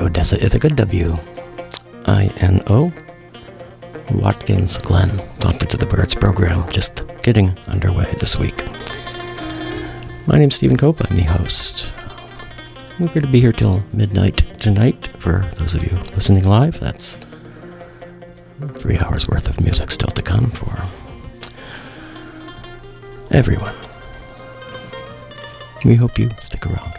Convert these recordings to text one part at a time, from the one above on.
Odessa, Ithaca, W I N O. Watkins Glen Conference of the Birds program just getting underway this week. My name's Stephen Cope. I'm the host. We're going to be here till midnight tonight for those of you listening live. That's Three hours worth of music still to come for everyone. We hope you stick around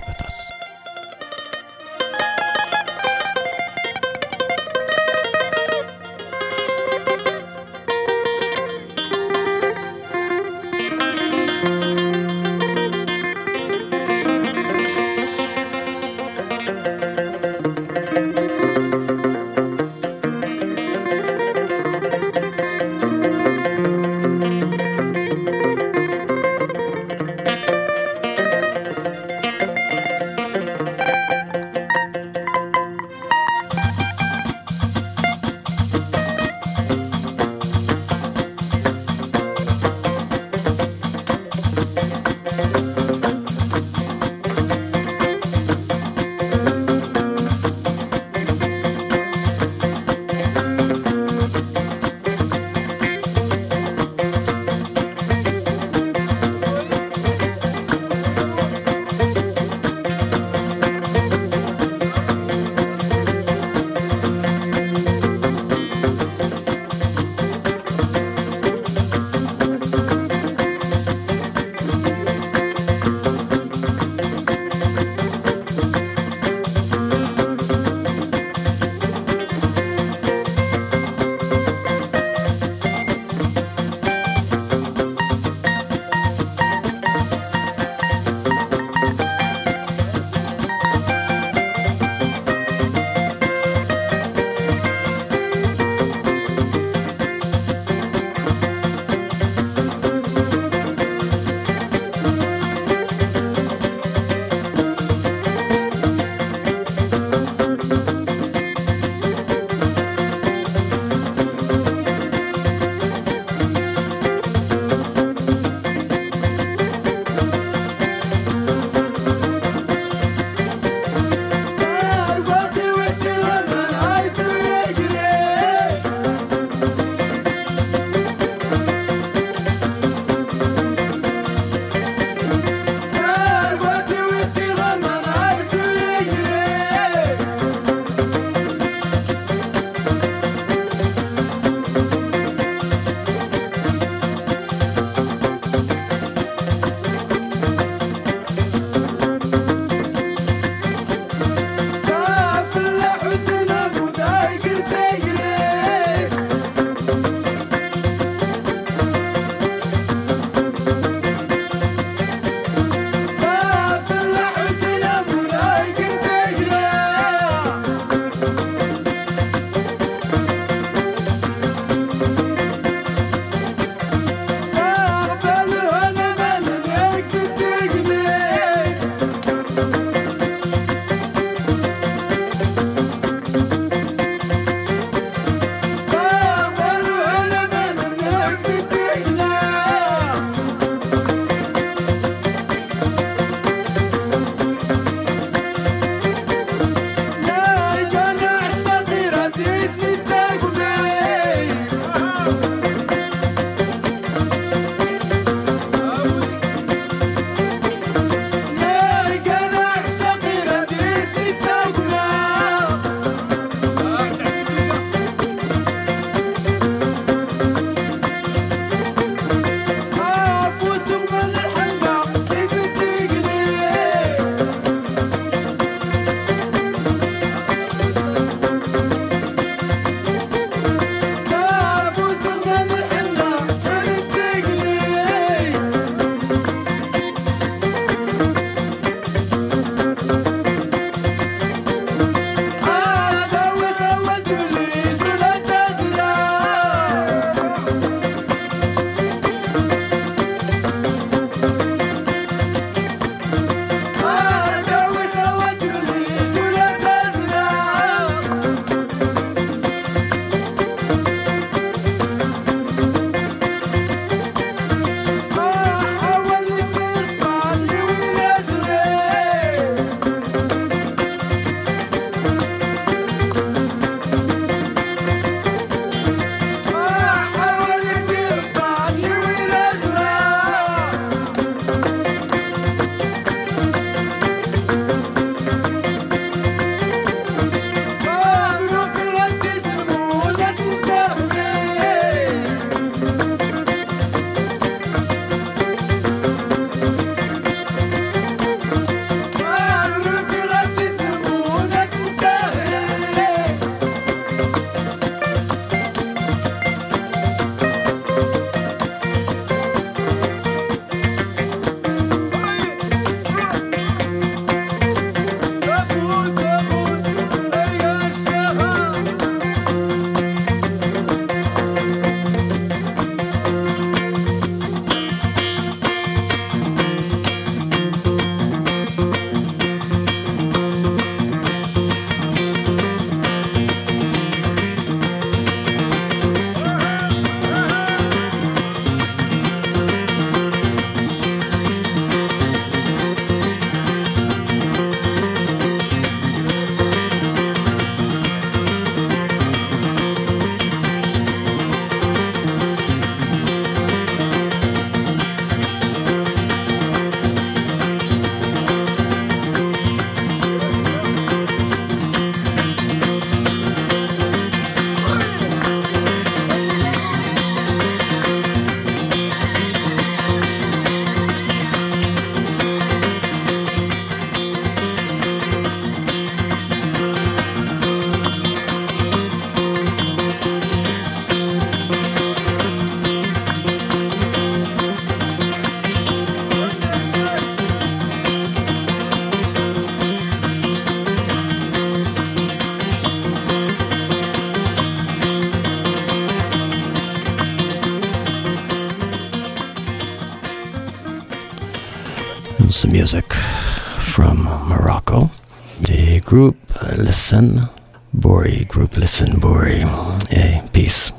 Lhssan Bouri, group Lhssan Bouri, a piece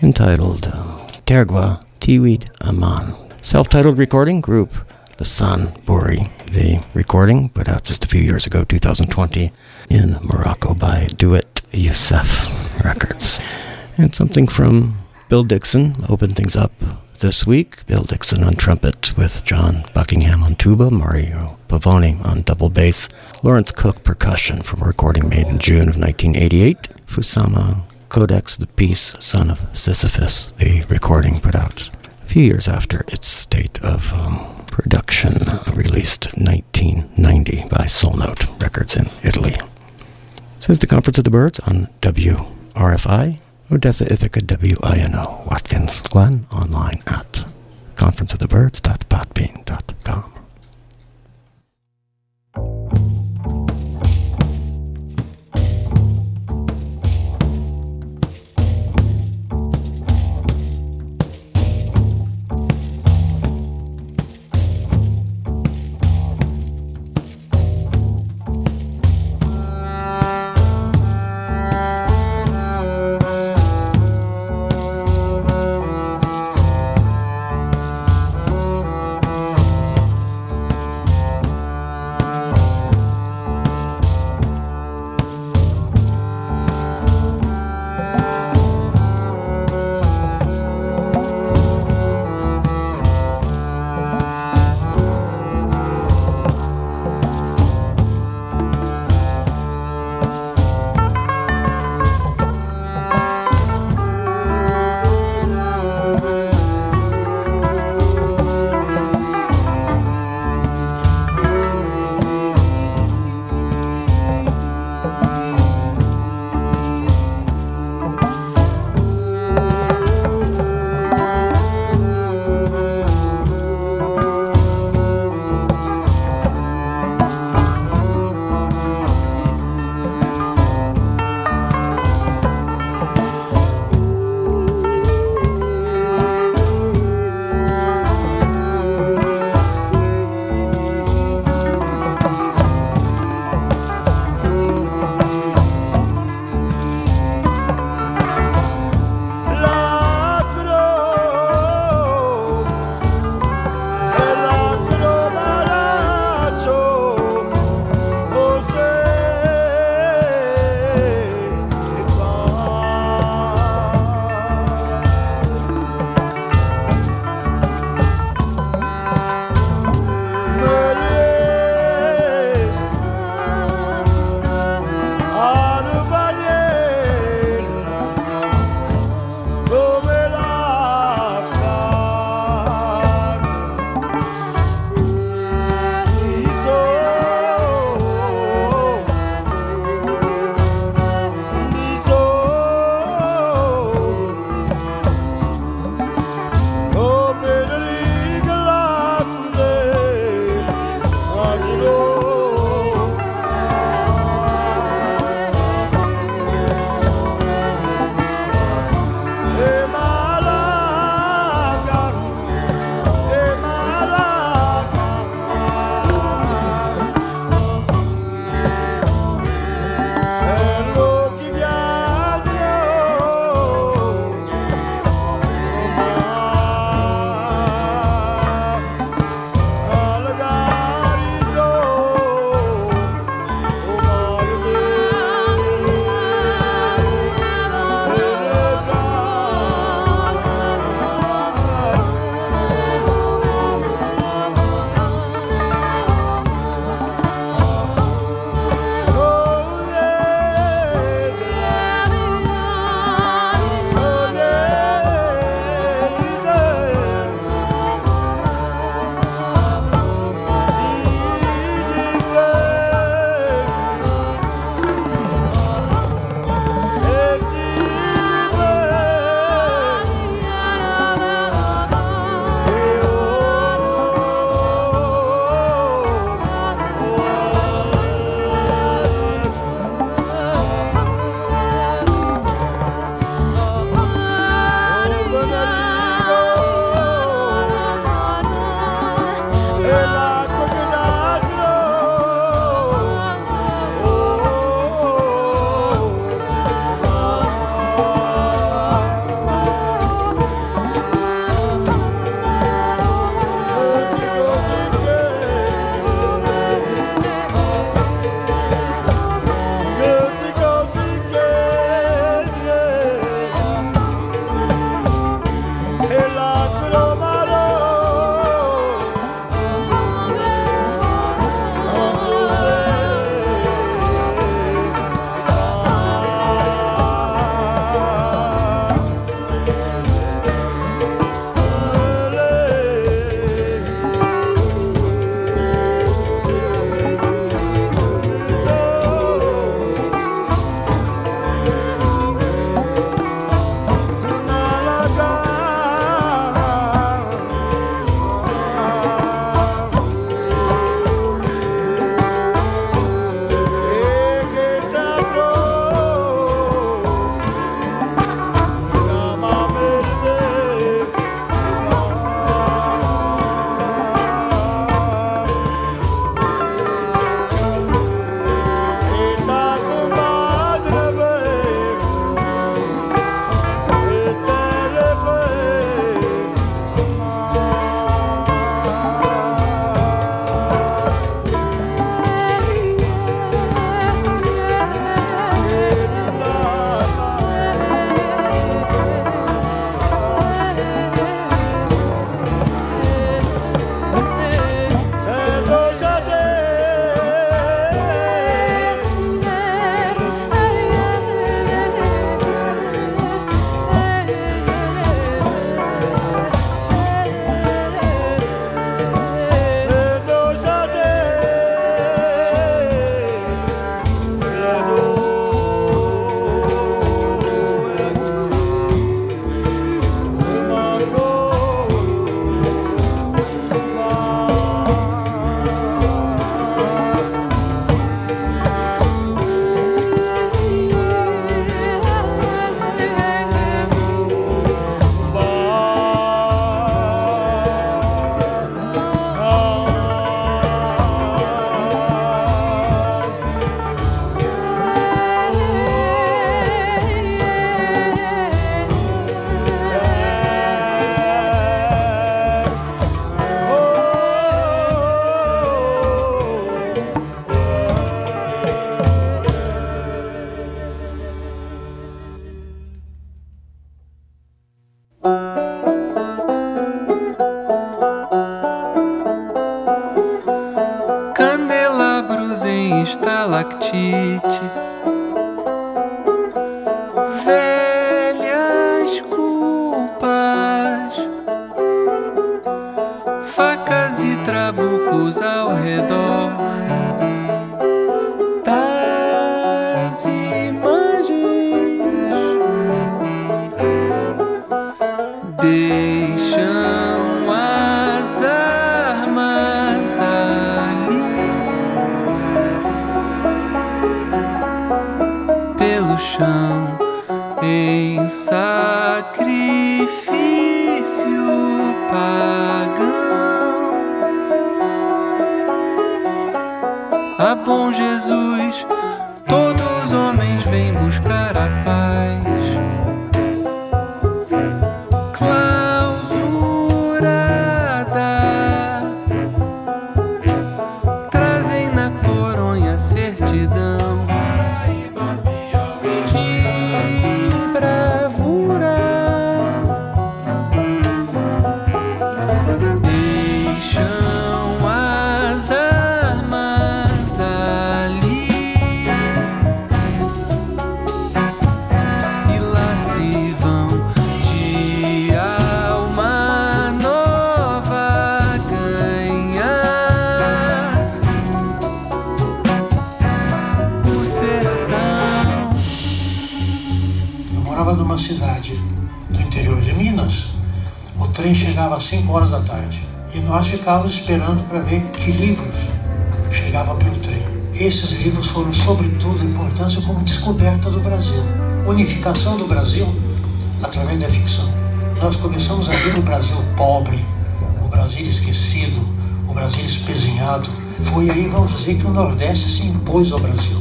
entitled uh, Tergwa Tiwid Aman. Self titled recording, group Lhssan Bouri. The recording put out just a few years ago, 2020, in Morocco by Duet Youssef Records. And something from Bill Dixon opened things up this week. Bill Dixon on trumpet with John Buckingham on tuba, Mario Pavone on double bass, Laurence Cook percussion from a recording made in June of 1988, Fusama Codex, the piece Son of Sisyphus, the recording put out a few years after its date of um, production, released 1990 by Soul Note Records in Italy. This is the Conference of the Birds on WRFI Odessa Ithaca WINO Watkins Glen online at conferenceofthebirds.podbean.com. 5 horas da tarde. E nós ficávamos esperando para ver que livros chegavam pelo trem. Esses livros foram, sobretudo, importância como descoberta do Brasil, unificação do Brasil através da ficção. Nós começamos a ver o Brasil pobre, o Brasil esquecido, o Brasil espezinhado. Foi aí, vamos dizer, que o Nordeste se impôs ao Brasil,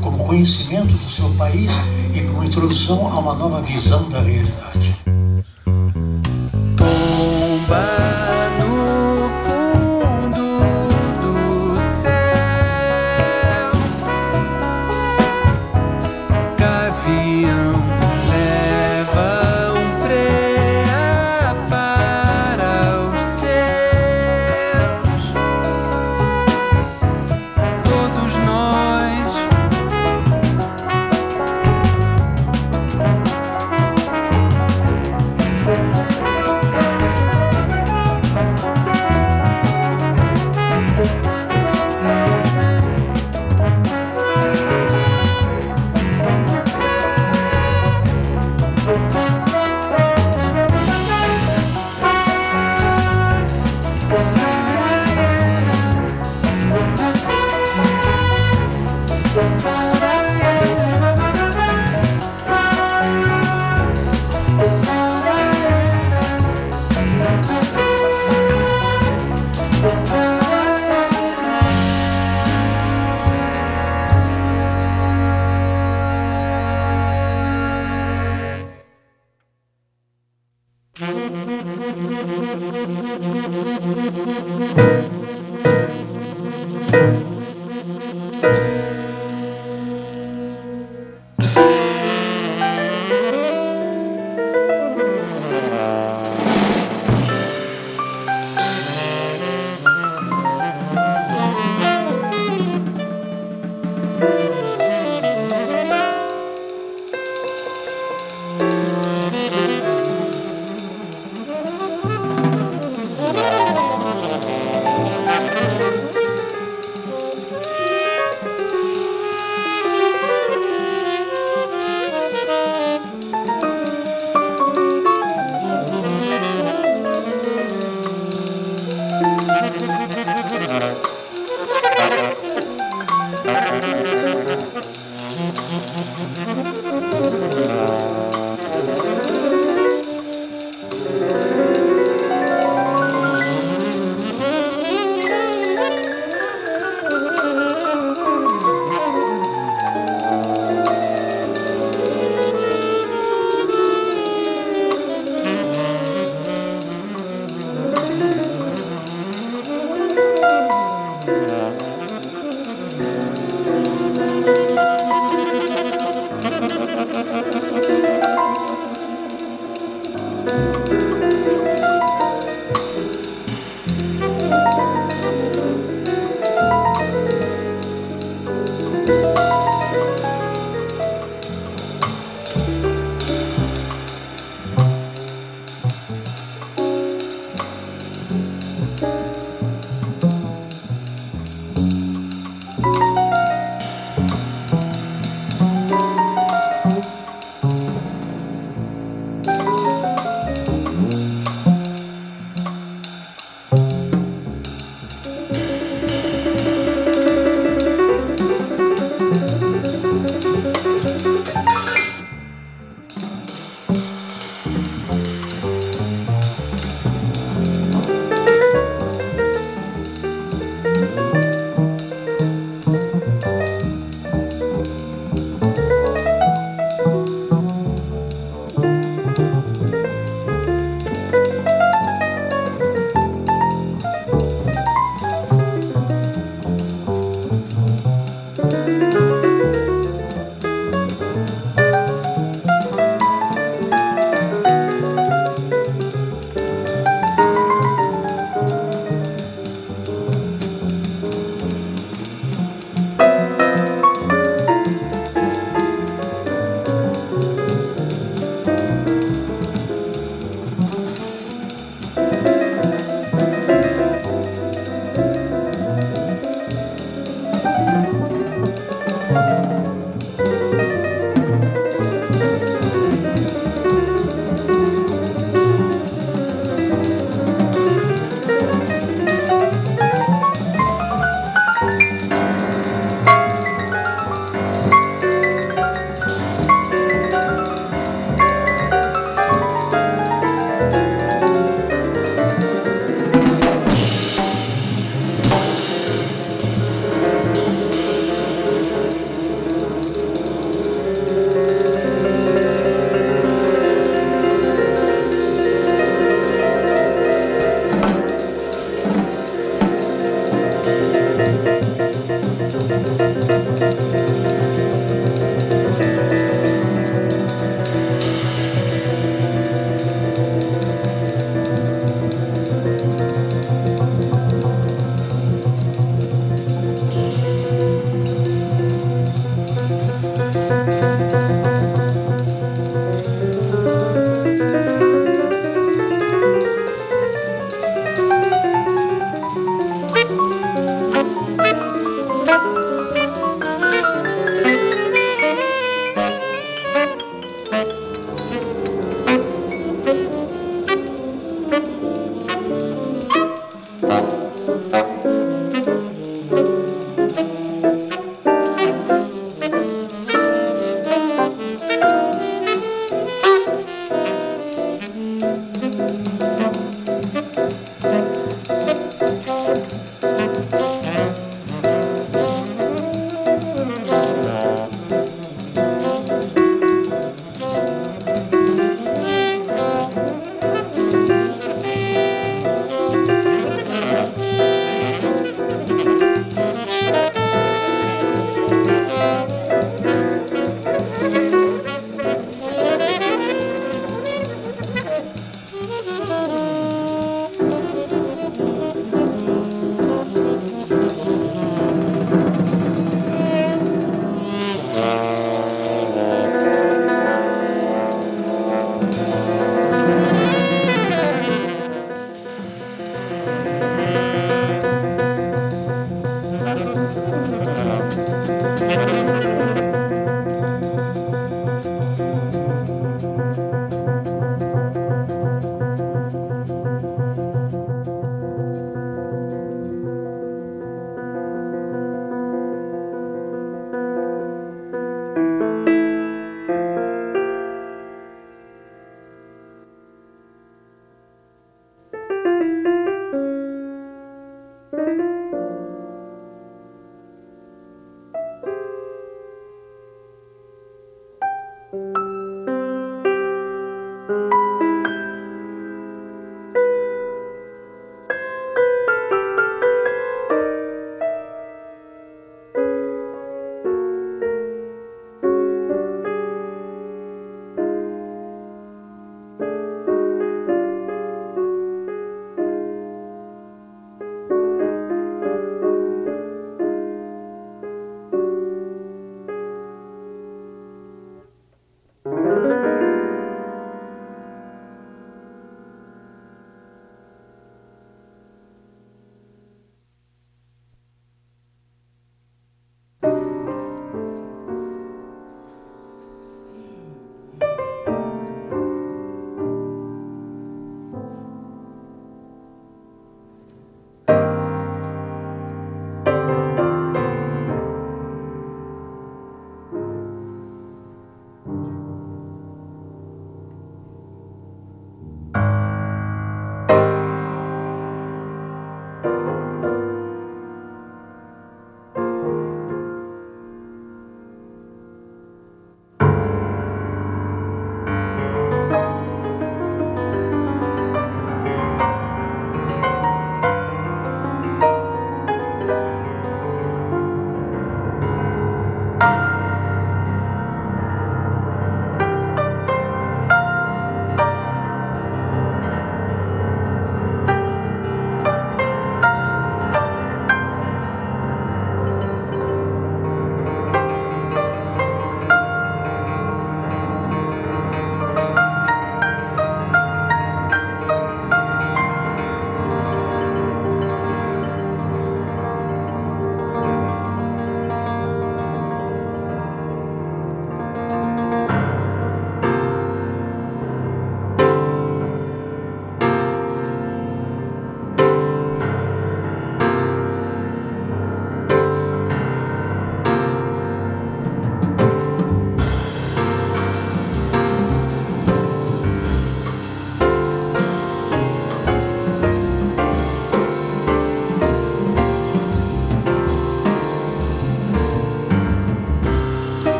como conhecimento do seu país e como introdução a uma nova visão da realidade.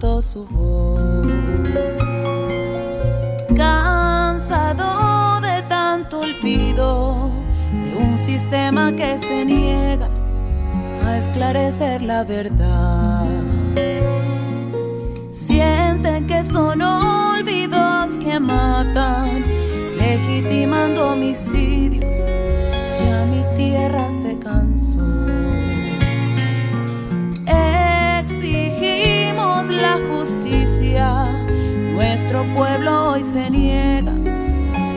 su voz. Cansado de tanto olvido, de un sistema que se niega a esclarecer la verdad. Sienten que son olvidos que matan, legitimando homicidios. Ya mi tierra se cansó. Exigir la justicia, nuestro pueblo hoy se niega,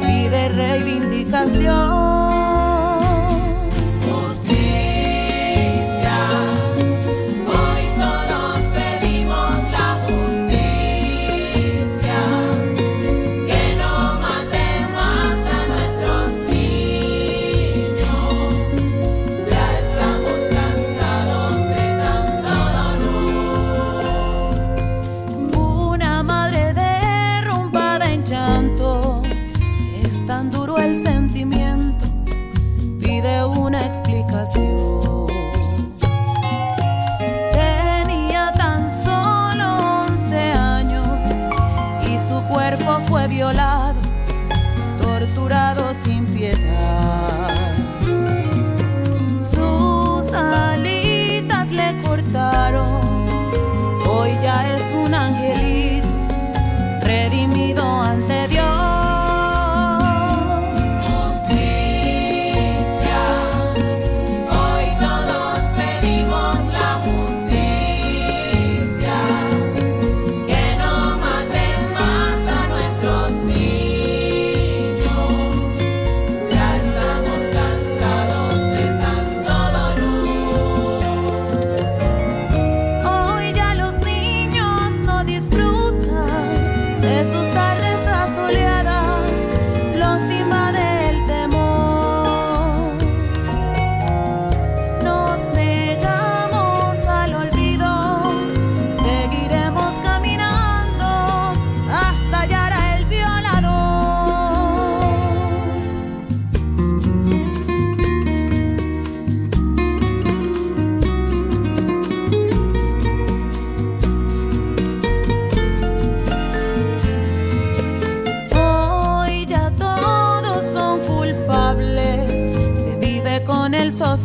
pide reivindicación.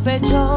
飞车。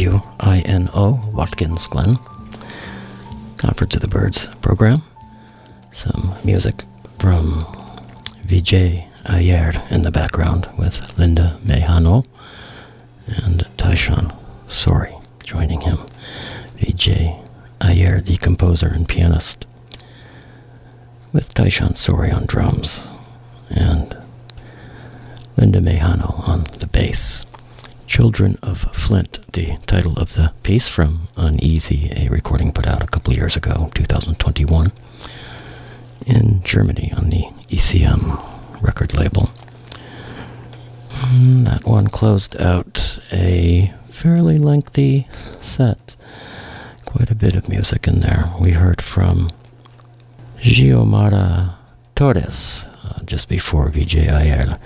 Ithaca, WINO, Watkins Glen. Conference of the Birds program. Some music from Vijay Iyer in the background with Linda Mejano and Tyshawn Sorey joining him. Vijay Iyer, the composer and pianist, with Tyshawn Sorey on drums and Linda Mejano on the bass. Children of the title of the piece from Uneasy, a recording put out a couple years ago, 2021, in Germany on the ECM record label. And that one closed out a fairly lengthy set. Quite a bit of music in there. We heard from Xiomara Torres uh, just before Vijay Iyer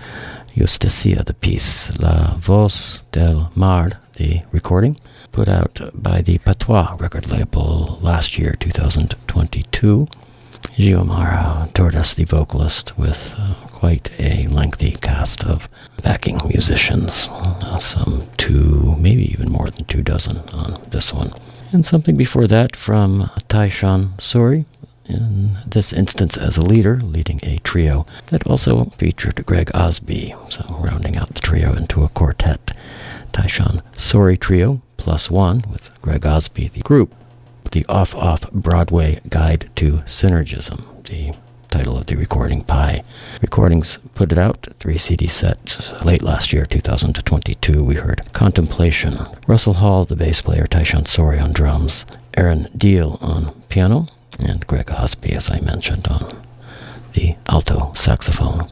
Justicia, the piece La Voz del Mar, the recording, put out by the Patois record label last year, 2022. Xiomara Torres, the vocalist, with uh, quite a lengthy cast of backing musicians, uh, some two, maybe even more than two dozen on this one. And something before that from Tyshawn Sorey, in this instance as a leader, leading a trio that also featured Greg Osby, so rounding out the trio into a quartet. Tyshawn Sorey Trio plus one with Greg Osby, the group. The Off Off Broadway Guide to Synergism, the title of the recording Pi. Recordings put it out, three CD sets. Late last year, 2022, we heard Contemplation. Russell Hall, the bass player, Tyshawn Sorey on drums, Aaron Diehl on piano, and Greg Osby, as I mentioned, on the alto saxophone.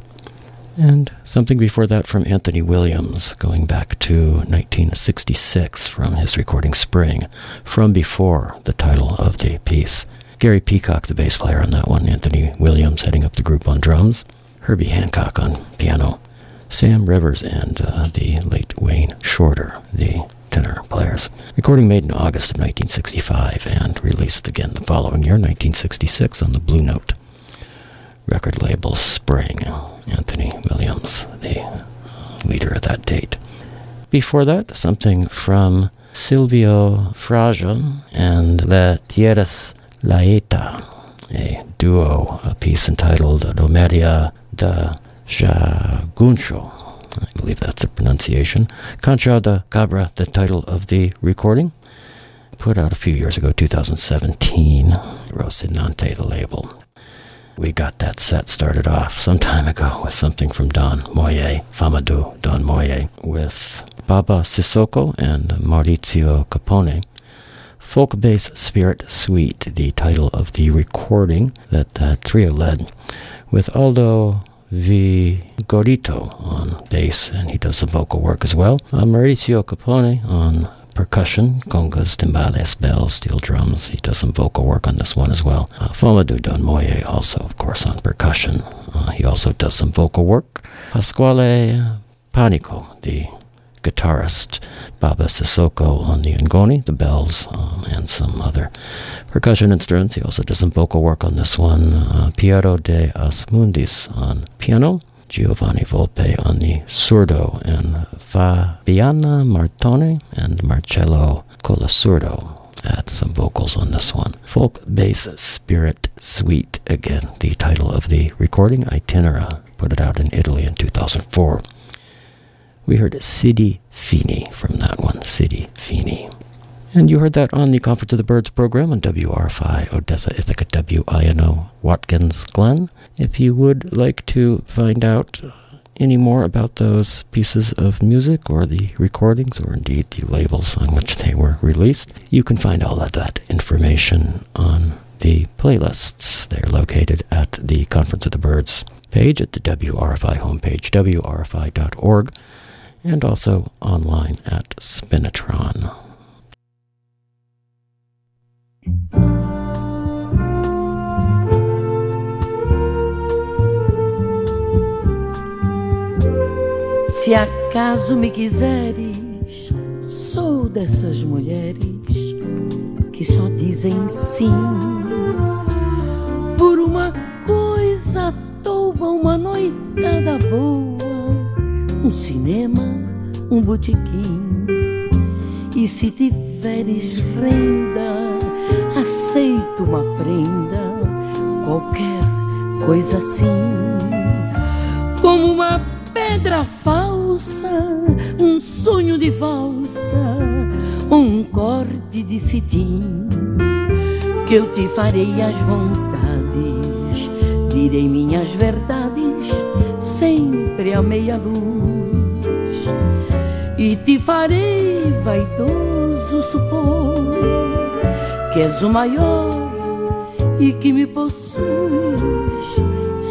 And something before that from Anthony Williams, going back to 1966 from his recording Spring, from before the title of the piece. Gary Peacock, the bass player on that one, Anthony Williams heading up the group on drums, Herbie Hancock on piano, Sam Rivers and uh, the late Wayne Shorter, the tenor players. Recording made in August of 1965 and released again the following year, 1966, on the Blue Note record label Spring. Anthony Williams, the uh, leader of that date. Before that, something from Silvio Fraga and La Tierras Laeta, a duo, a piece entitled Romeria da Jaguncho, I believe that's the pronunciation. Concha da Cabra, the title of the recording. Put out a few years ago, 2017. Rocinante, the label. We got that set started off some time ago with something from Don Moye, Famoudou Don Moye, with Baba Sissoko and Maurizio Capone. Folk Bass Spirit Suite, the title of the recording that that trio led, with Aldo Vigorito on bass, and he does some vocal work as well. Uh, Maurizio Capone on percussion, congas, timbales, bells, steel drums. He does some vocal work on this one as well. Uh, Famoudou Don Moye also, of course, on percussion. Uh, he also does some vocal work. Pasquale Panico, the guitarist, Baba Sissoko on the ngoni, the bells, um, and some other percussion instruments. He also does some vocal work on this one. Uh, Piero de Asmundis on piano. Giovanni Volpe on the surdo, and Fabiana Martone and Marcello Colasurdo add some vocals on this one. Folk Bass Spirit Suite, again, the title of the recording, Itinera, put it out in Italy in 2004. We heard City Fini from that one, City Fini. And you heard that on the Conference of the Birds program on WRFI Odessa Ithaca WINO Watkins Glen. If you would like to find out any more about those pieces of music or the recordings or indeed the labels on which they were released, you can find all of that information on the playlists. They're located at the Conference of the Birds page at the WRFI homepage, wrfi.org, and also online at Spinitron. Se acaso me quiseres, sou dessas mulheres que só dizem sim por uma coisa tão toa, uma noitada boa, um cinema, um botequim. E se tiveres renda, aceito uma prenda, qualquer coisa assim, como uma pedra falsa, um sonho de valsa, um corte de cetim, que eu te farei as vontades, direi minhas verdades, sempre a meia luz, e te farei vaidoso supor que és o maior e que me possuis.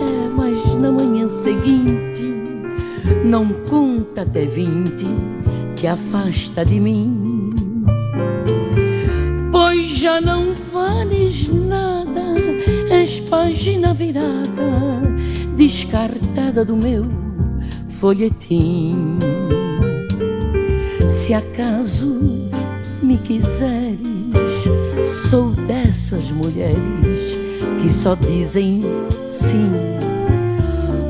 É, mas na manhã seguinte não conta até vinte que afasta de mim. Pois já não vales nada, és página virada, descartada do meu folhetim. Se acaso me quiseres, sou dessas mulheres que só dizem sim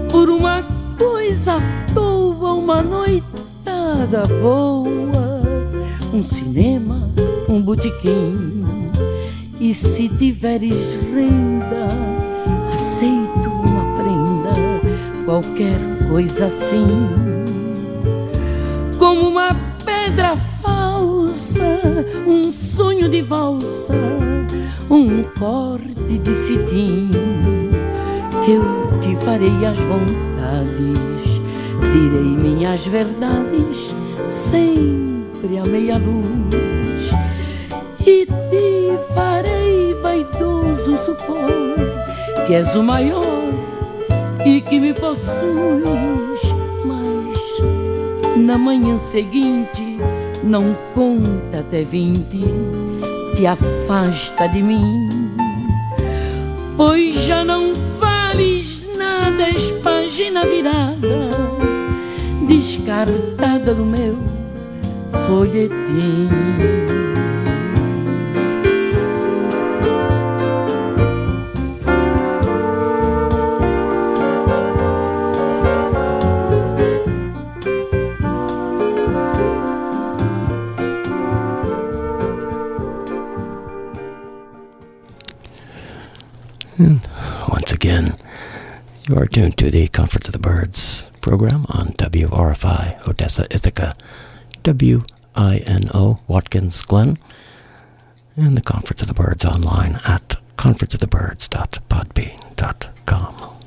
por uma coisa à toa, uma noitada boa, um cinema, um botequim. E se tiveres renda, aceito uma prenda, qualquer coisa assim, como uma pedra um sonho de valsa, um corte de cetim, que eu te farei as vontades, direi minhas verdades, sempre a meia luz, e te farei vaidoso supor que és o maior e que me possuis, mas na manhã seguinte não conta até vinte, te afasta de mim, pois já não vales nada, és página virada, descartada do meu folhetim. You are tuned to the Conference of the Birds program on WRFI Odessa Ithaca, WINO Watkins Glen, and the Conference of the Birds online at conferenceofthebirds.podbean.com.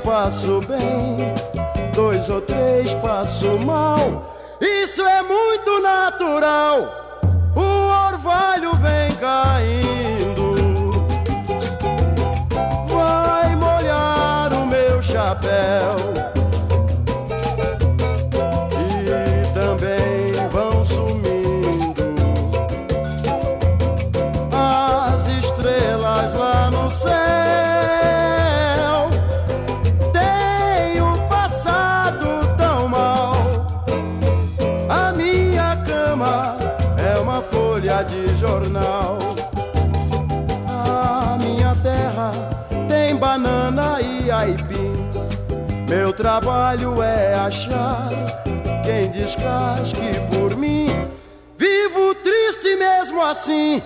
passo bem, dois ou três passo mal. Isso é muito natural. O orvalho vem caindo, Meu trabalho é achar quem descasque por mim. Vivo triste mesmo assim,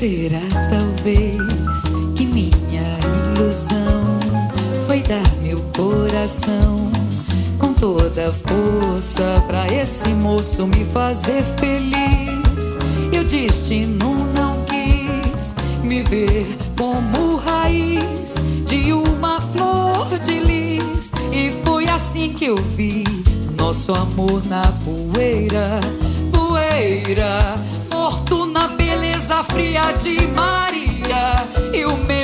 Será talvez que minha ilusão foi dar meu coração com toda força para esse moço me fazer feliz. E o destino não quis me ver como raiz de uma flor de lis. E foi assim que eu vi nosso amor na poeira, poeira fria de Maria e o meu.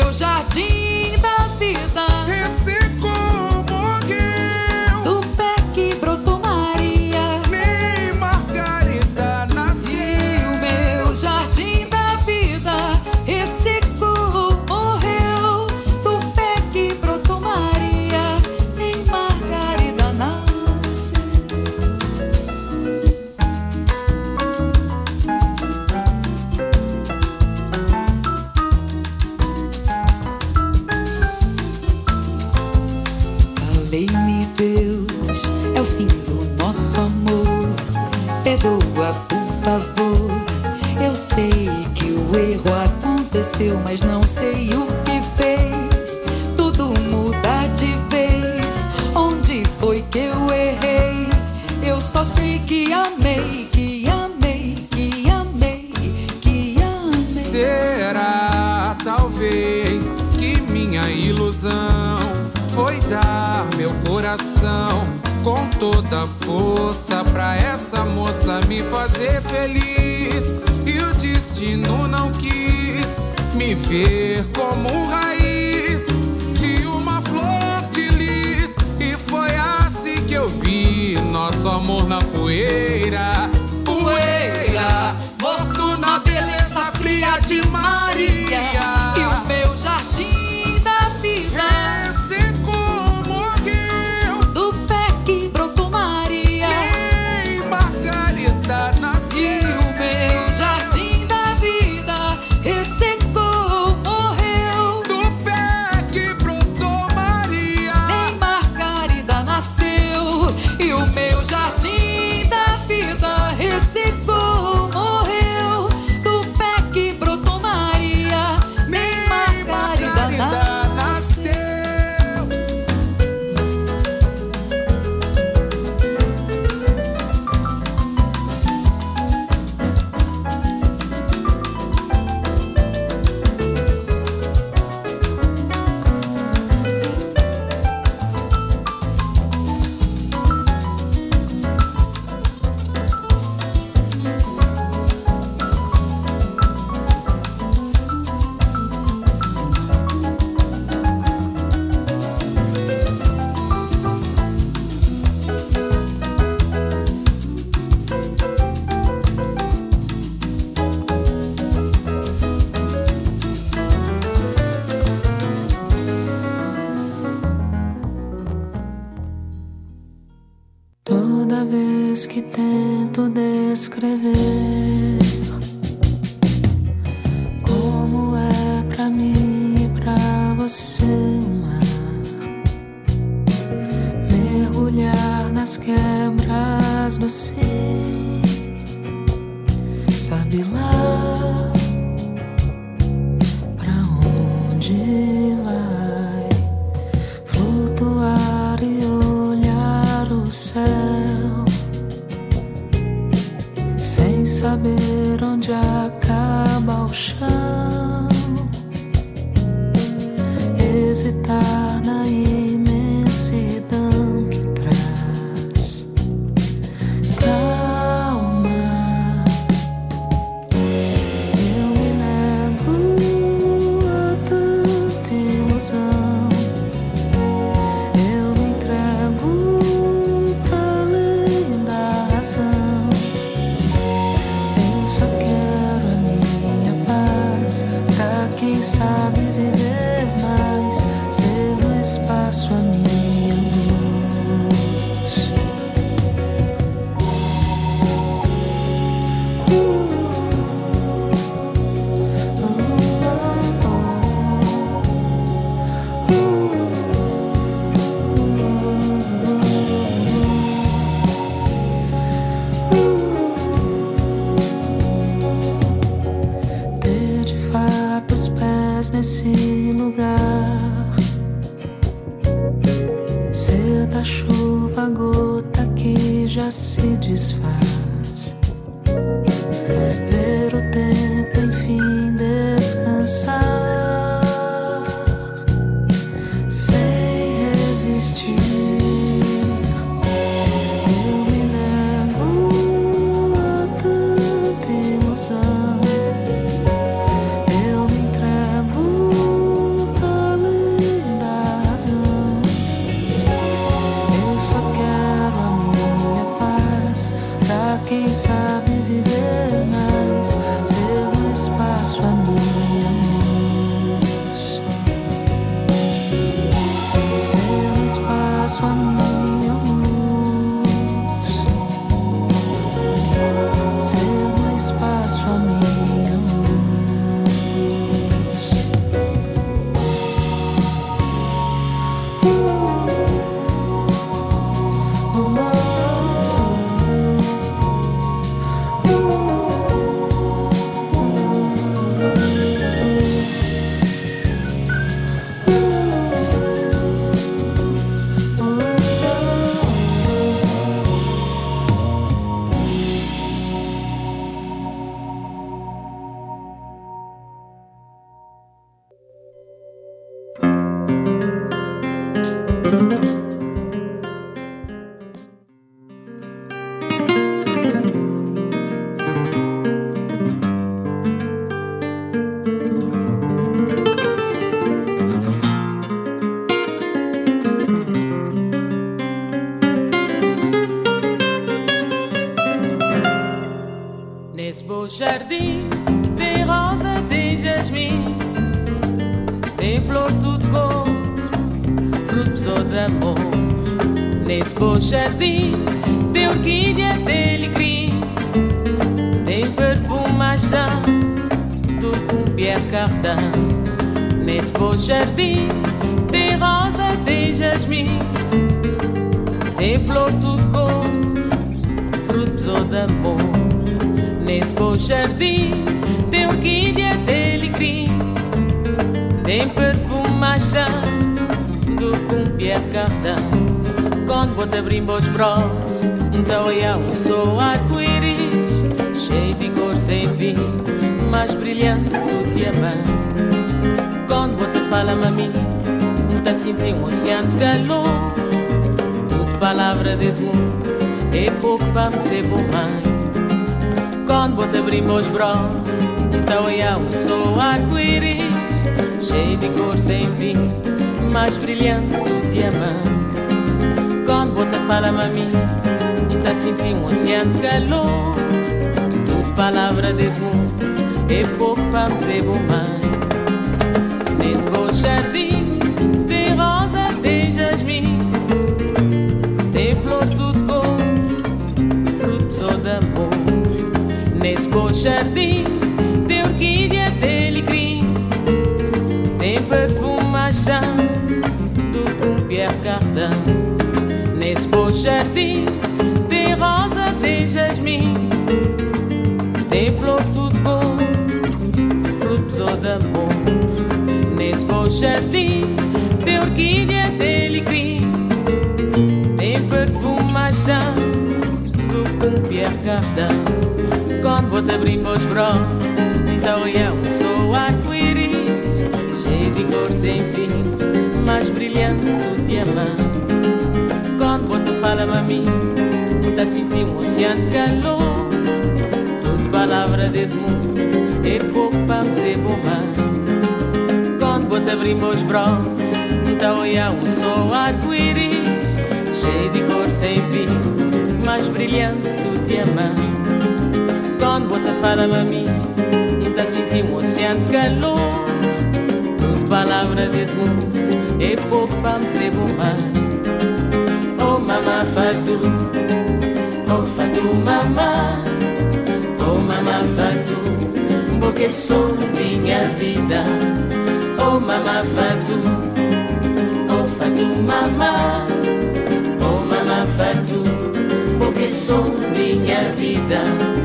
Pouco para te abrir braços, então é um sou arco-íris, cheio de cor sem fim, mais brilhante do diamante. Quando vou te falar a mim, tá sentindo um oceano de calor, toda palavra desse mundo é pouco para me dizer bom Quando te abrir meus braços, então é um sou arco-íris, cheio de cor sem fim, mais brilhante do diamante. Fala a mim, ainda senti um oceano de calor. Tudo palavra desse mundo é pouco para me dizer bom Oh mama fatu, oh fatu mama, oh mama fatu, porque sou minha vida. Oh mama fatu, oh fatu mama, oh mama fatu, porque sou minha vida.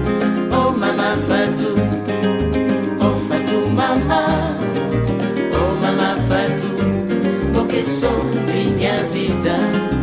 sombra em minha vida.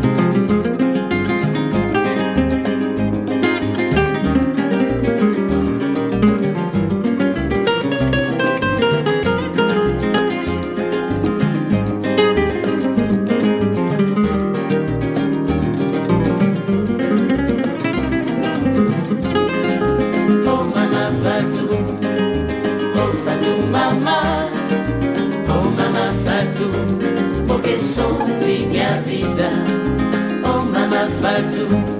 Kibuka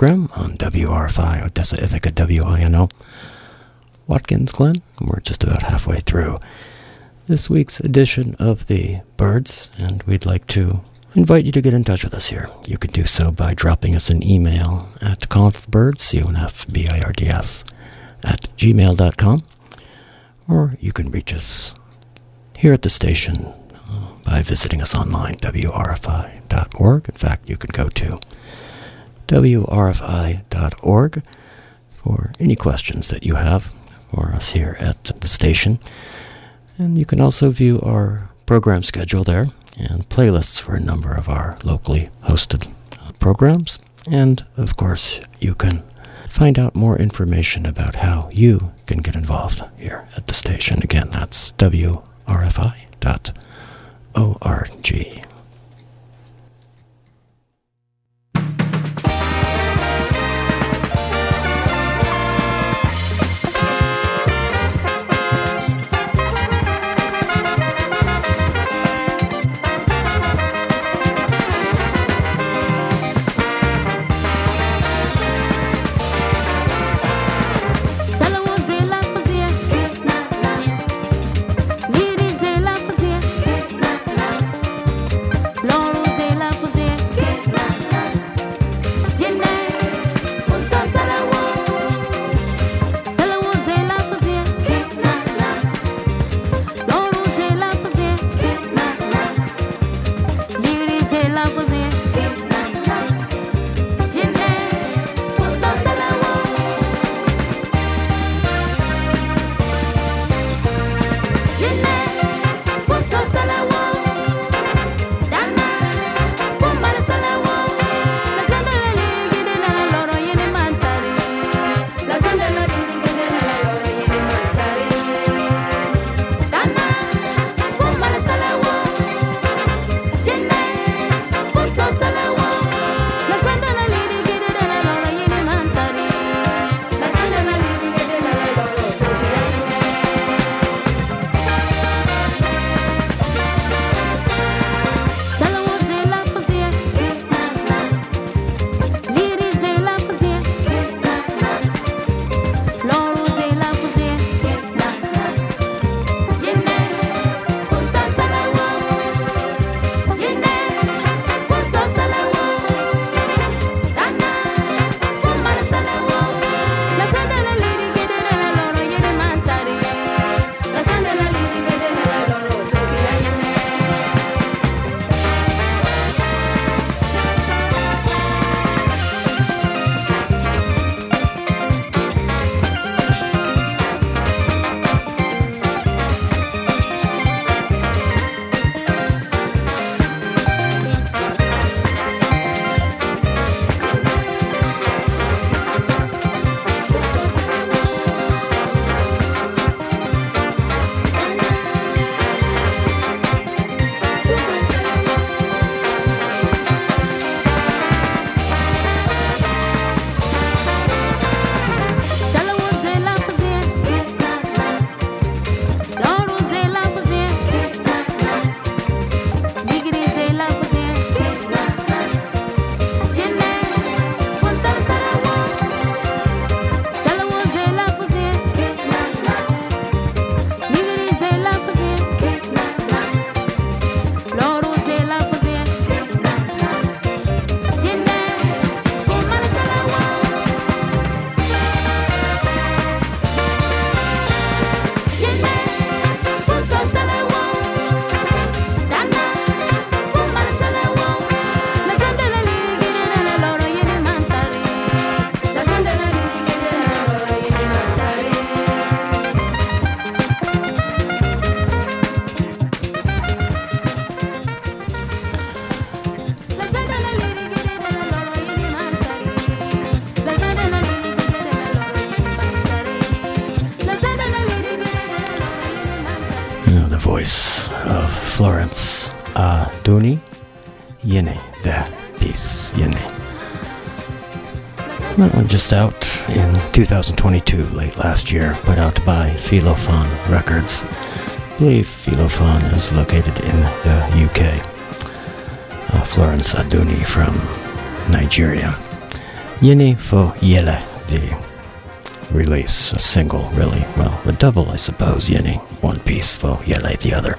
program on WRFI Odessa Ithaca WINO. Watkins Glen, we're just about halfway through this week's edition of the Birds, and we'd like to invite you to get in touch with us here. You can do so by dropping us an email at confbirds, C-O-N-F-B-I-R-D-S, at gmail.com, or you can reach us here at the station uh, by visiting us online, wrfi.org. In fact, you can go to wrfi.org for any questions that you have for us here at the station. And you can also view our program schedule there and playlists for a number of our locally hosted uh, programs. And of course, you can find out more information about how you can get involved here at the station. Again, that's wrfi.org. just out in 2022, late last year, put out by Philophon Records. I believe Philophon is located in the UK. uh, Florence Adouni from Nigeria. Yini Fo Yele, the release, a single really, well, a double I suppose, Yini, one piece, Fo Yele the other.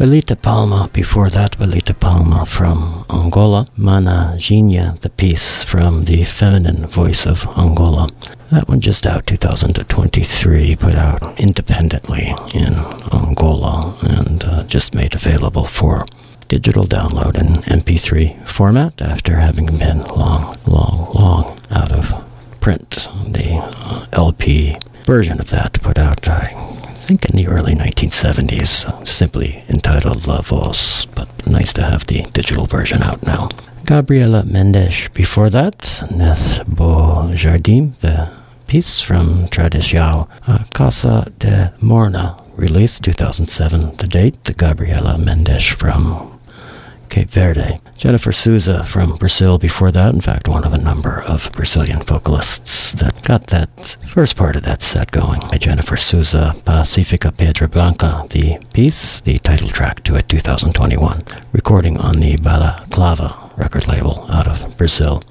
Belita Palma, before that, Belita Palma from Angola. Mana Ginha, the piece from the feminine voice of Angola. That one just out 2023, put out independently in Angola and uh, just made available for digital download in MP3 format after having been long, long, long out of print. The uh, LP version of that put out, I think in the early 1970s, simply entitled La Voz, but nice to have the digital version out now. Gabriela Mendes before that, Nes Beau Jardim, the piece from Tradição uh, Casa de Morna, released 2007, the date, the Gabriela Mendes from Cape Verde. Jennifer Souza from Brazil before that, in fact, one of a number of Brazilian vocalists that got that first part of that set going. By Jennifer Souza, Pacifica Pedra Branca, the piece, the title track to it, 2021, recording on the Balaclava record label out of Brazil.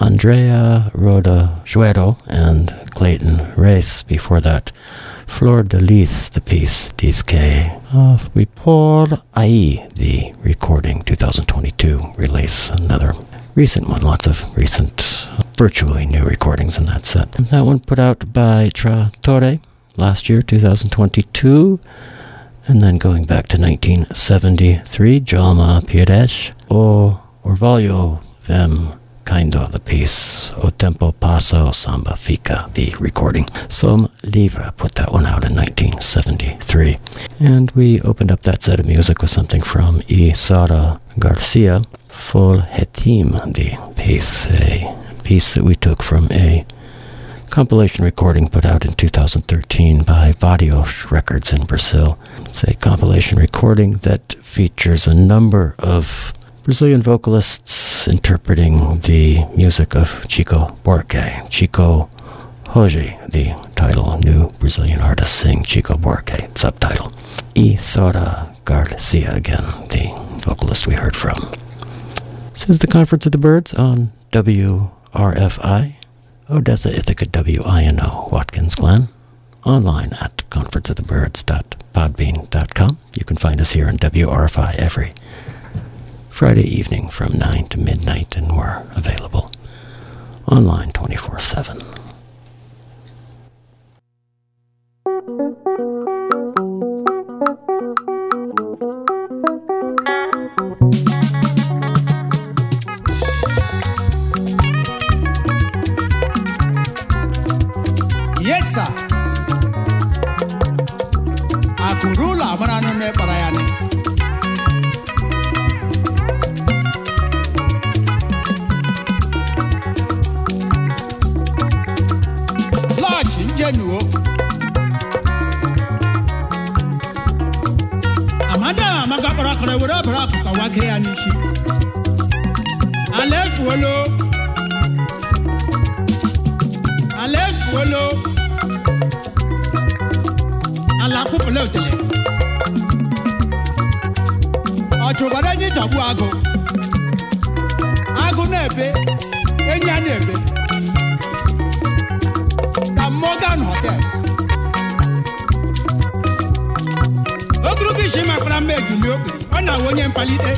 Andrea Roda Juero and Clayton Race before that. Flor de Lis, the piece, Disque of Report Aí, the recording 2022 release, another recent one, lots of recent, virtually new recordings in that set. That one put out by Trattore last year, 2022. And then going back to 1973, Djalma Pires, O Orvalho Vem Caindo, the piece, O Tempo Passo Samba Fica, the recording. Som Livre put that one out in 1973. And we opened up that set of music with something from Isaura Garcia, Folhetim, the piece, piece that we took from a compilation recording put out in 2013 by Vadios Records in Brazil. It's a compilation recording that features a number of Brazilian vocalists interpreting the music of Chico Buarque. Chico Hoji, the title, new Brazilian artist sing Chico Buarque, subtitle. Isaura Garcia again, the vocalist we heard from. This is the Conference of the Birds on WRFI, Odessa, Ithaca, WINO, Watkins Glen. Online at conferenceofthebirds.podbean.com. You can find us here on WRFI every Friday evening from 9 to midnight, and we're available online 24 7. Morobra kukawake ya nishi Alef wolo Alef wolo Alaku pole utele Achobara nyi tabu ago Ago nebe Enya nebe The Morgan Hotels ogologo ìṣe máa fara méjì ní òkè. Ọ na-awụ onye mkpalite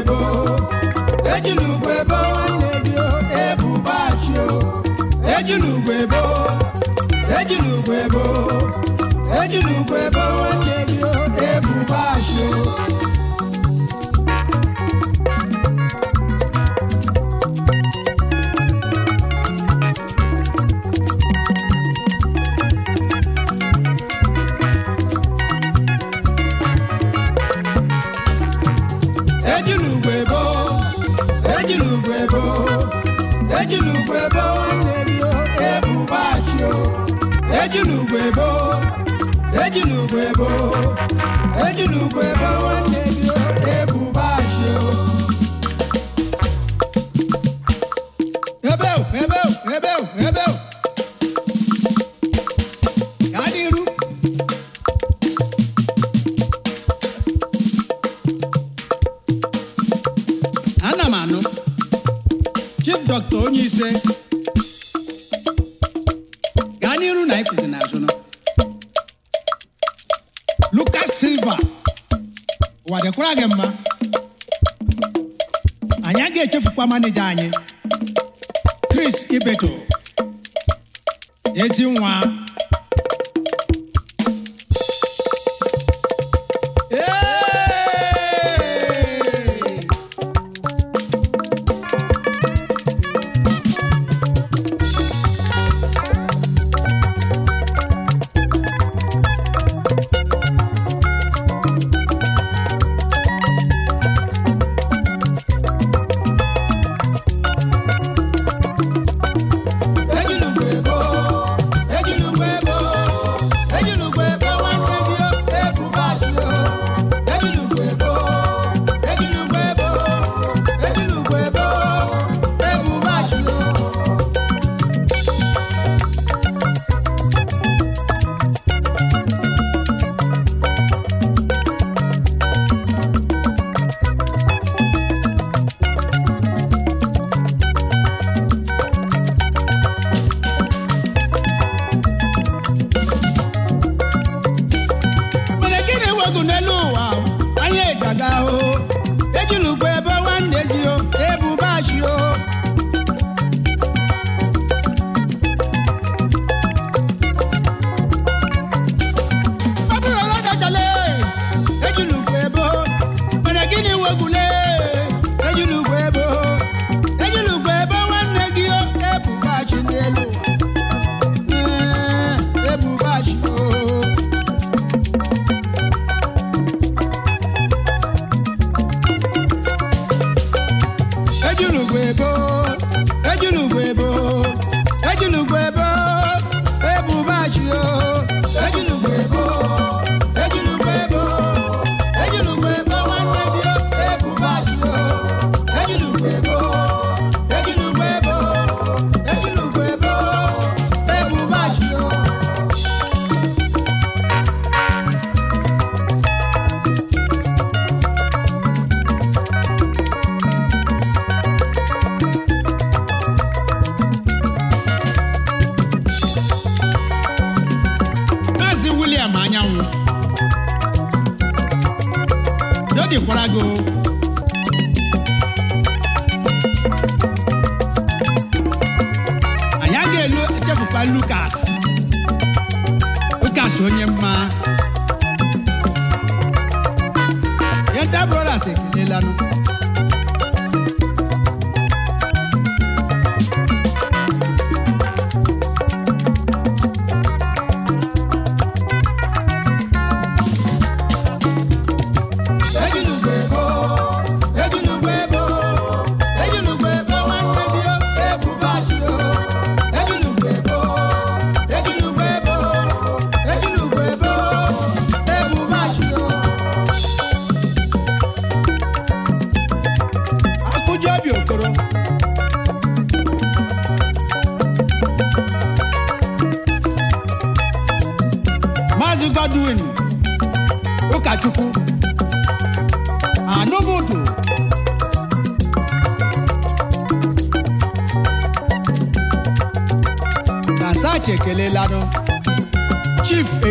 ebo ejila ugbo ebe nwanne dị ebubachio ojúlùkọ ẹ bá wọn.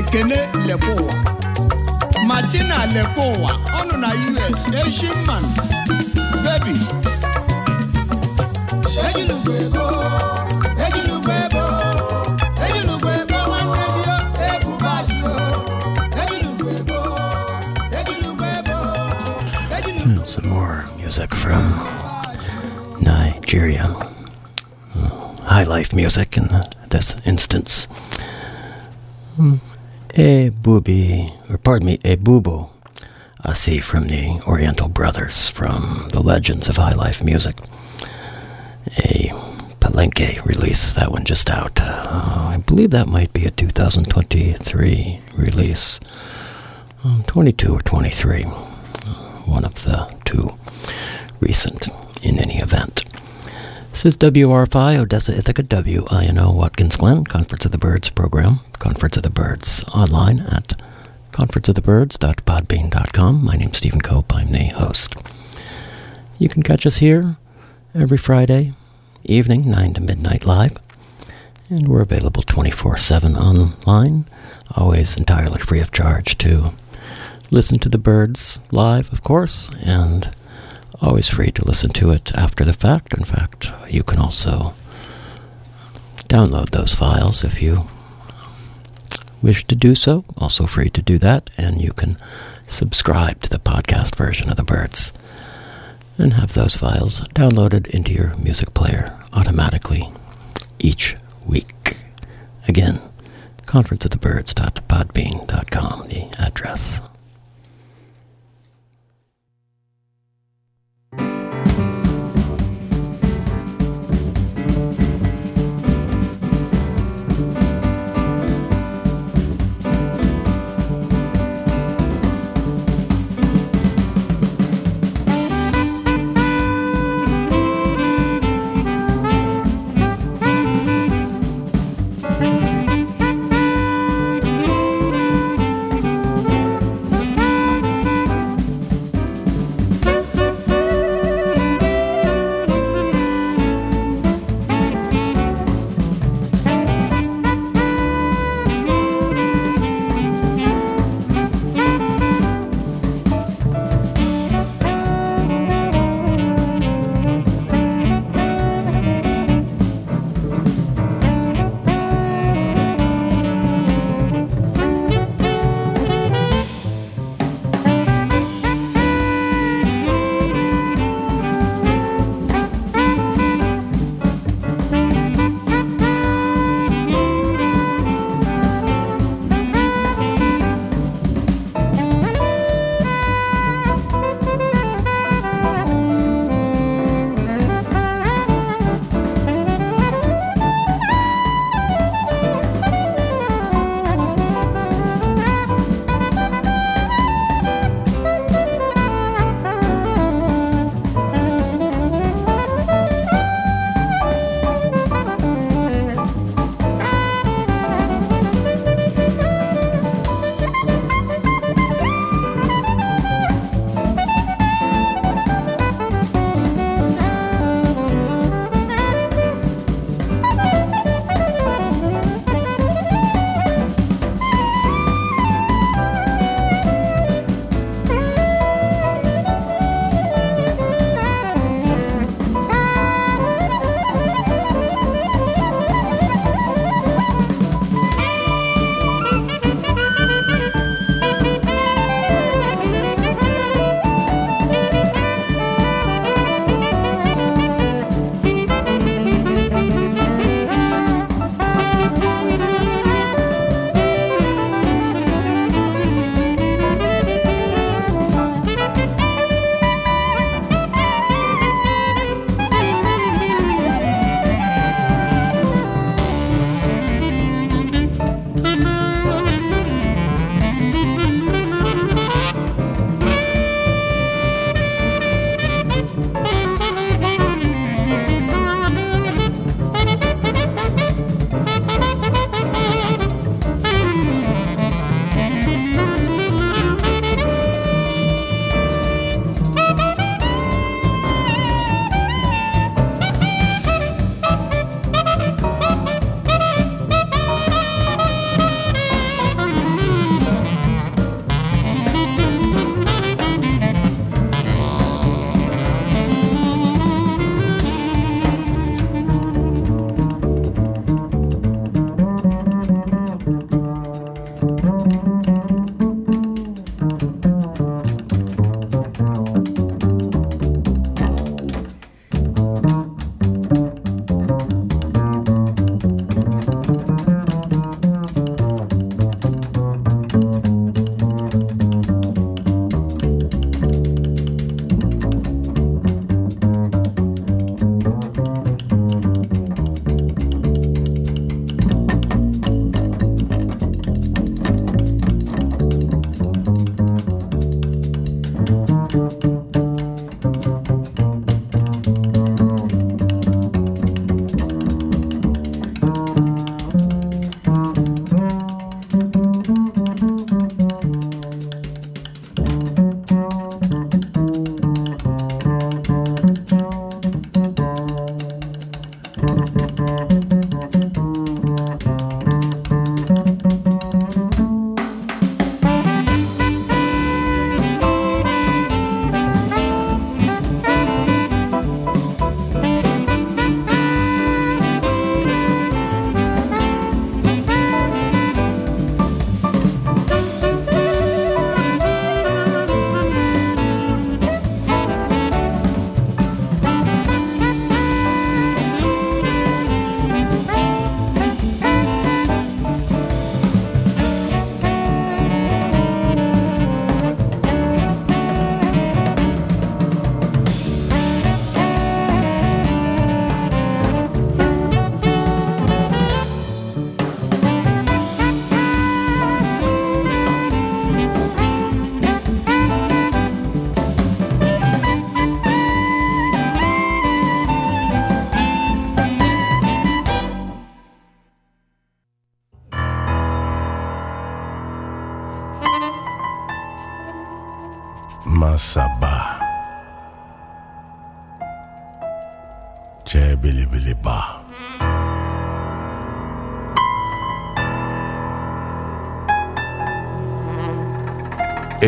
Ekene martina us asian man. Baby. Hmm, some more music from Nigeria. Hmm, high life music in this instance. Mm, A booby, or pardon me, a bubo. I see from the Oriental Brothers from the Legends of High Life Music. A Palenque release, that one just out. Uh, I believe that might be a 2023 release. Um, 22 or 23 one of the two recent in any event. This is WRFI, Odessa, Ithaca, WINO, Watkins Glen, Conference of the Birds program, Conference of the Birds, online at conferenceofthebirds.podbean.com. My name's Stephen Cope, I'm the host. You can catch us here every Friday evening, 9 to midnight live, and we're available 24 7 online, always entirely free of charge to listen to the birds live, of course, and always free to listen to it after the fact. In fact, you can also download those files if you wish to do so. Also free to do that, and you can subscribe to the podcast version of the birds and have those files downloaded into your music player automatically each week. Again, conferenceofthebirds.podbean.com, the address.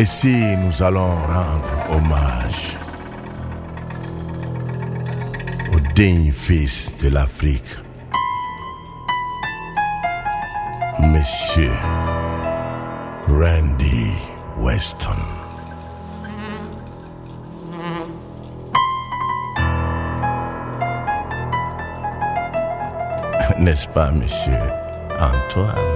Et si nous allons rendre hommage au digne fils de l'Afrique, Monsieur Randy Weston. N'est-ce pas, Monsieur Antoine?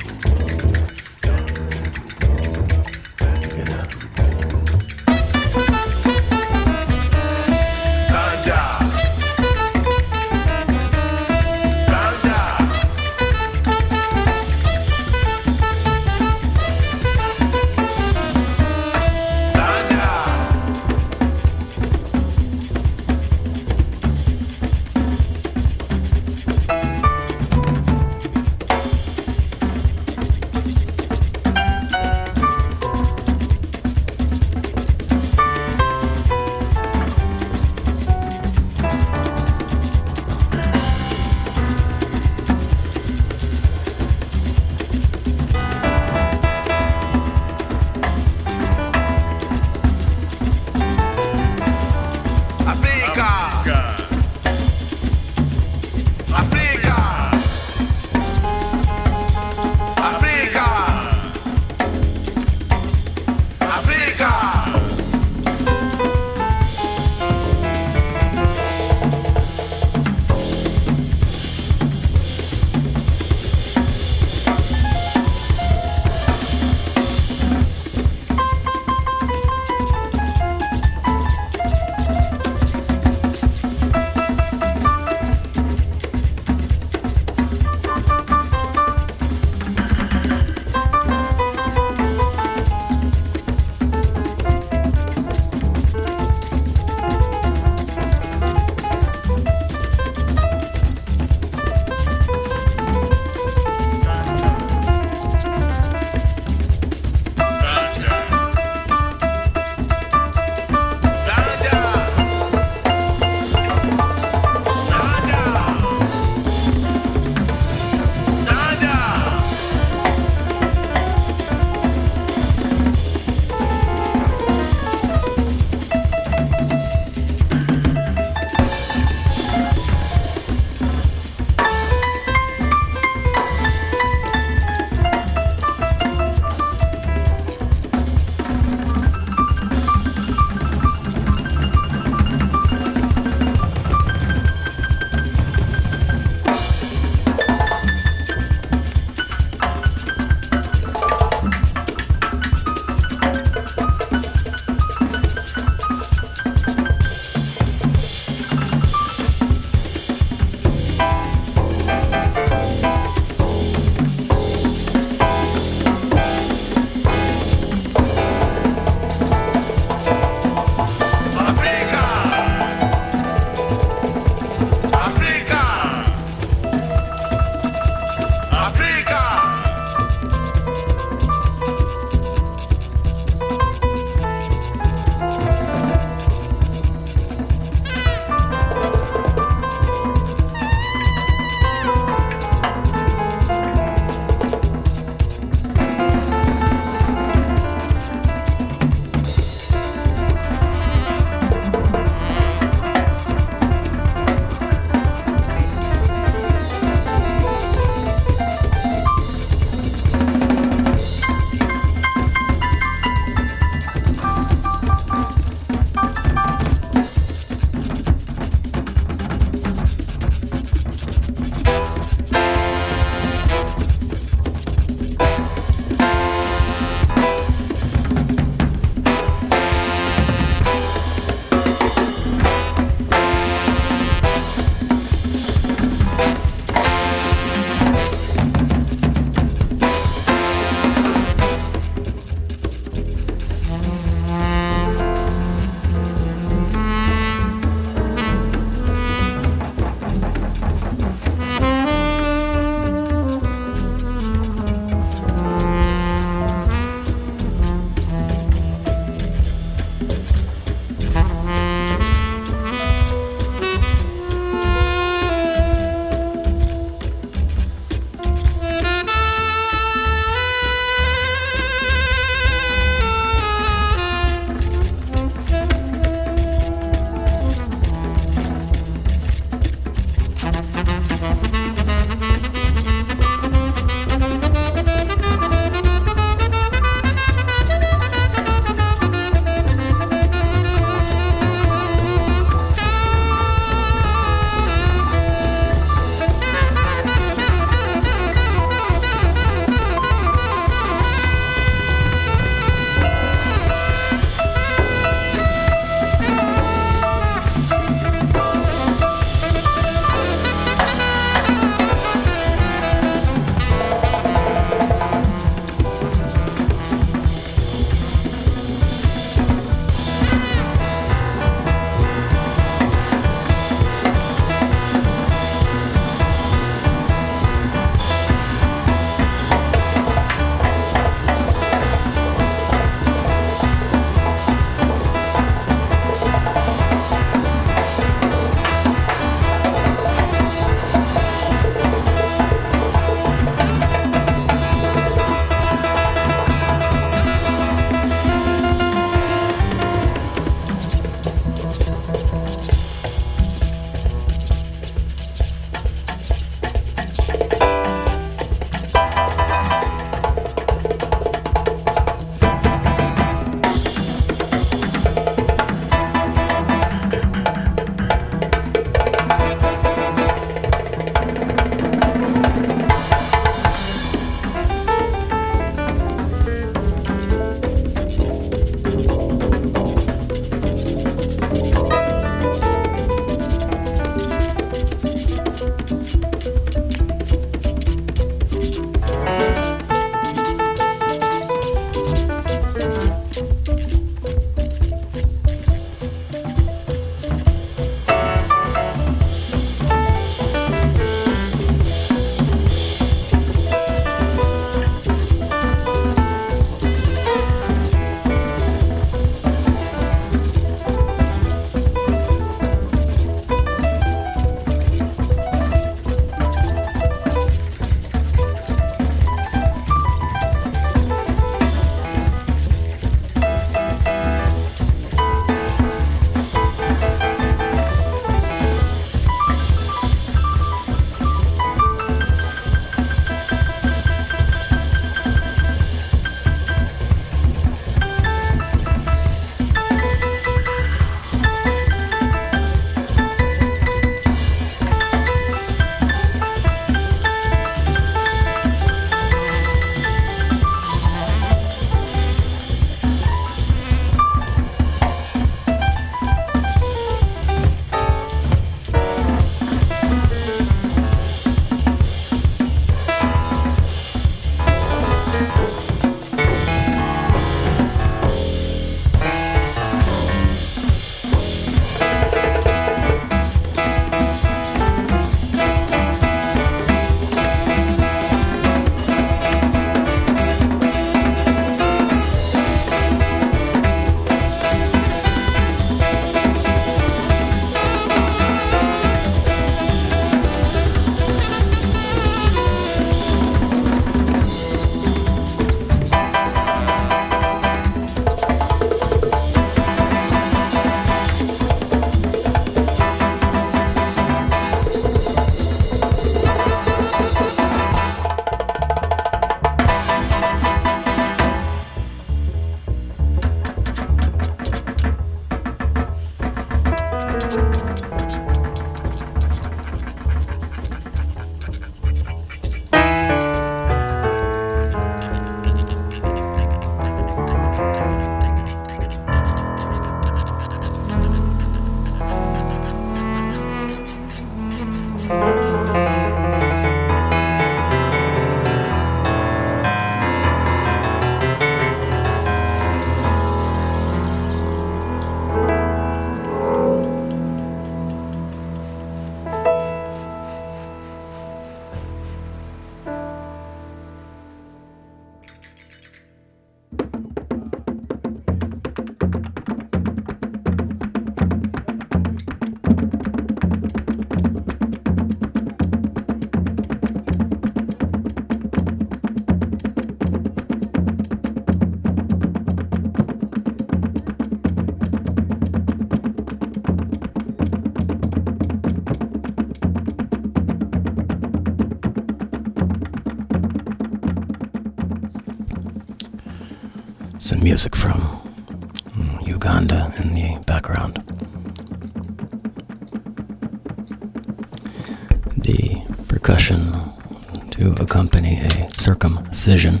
A circumcision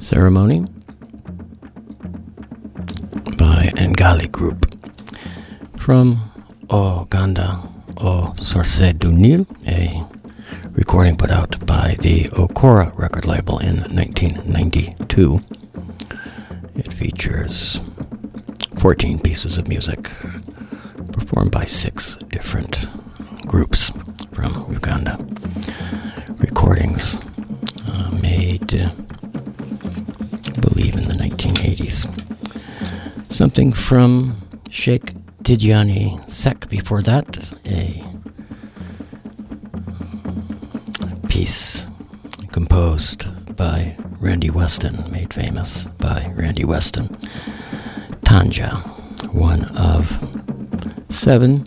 ceremony by Ngali Group from Uganda Aux Sources du Nil, a recording put out by the Ocora record label in 1992. It features 14 pieces of music performed by six Something from Cheick Tidiane Seck before that, a piece composed by Randy Weston, made famous by Randy Weston. Tanjah, one of seven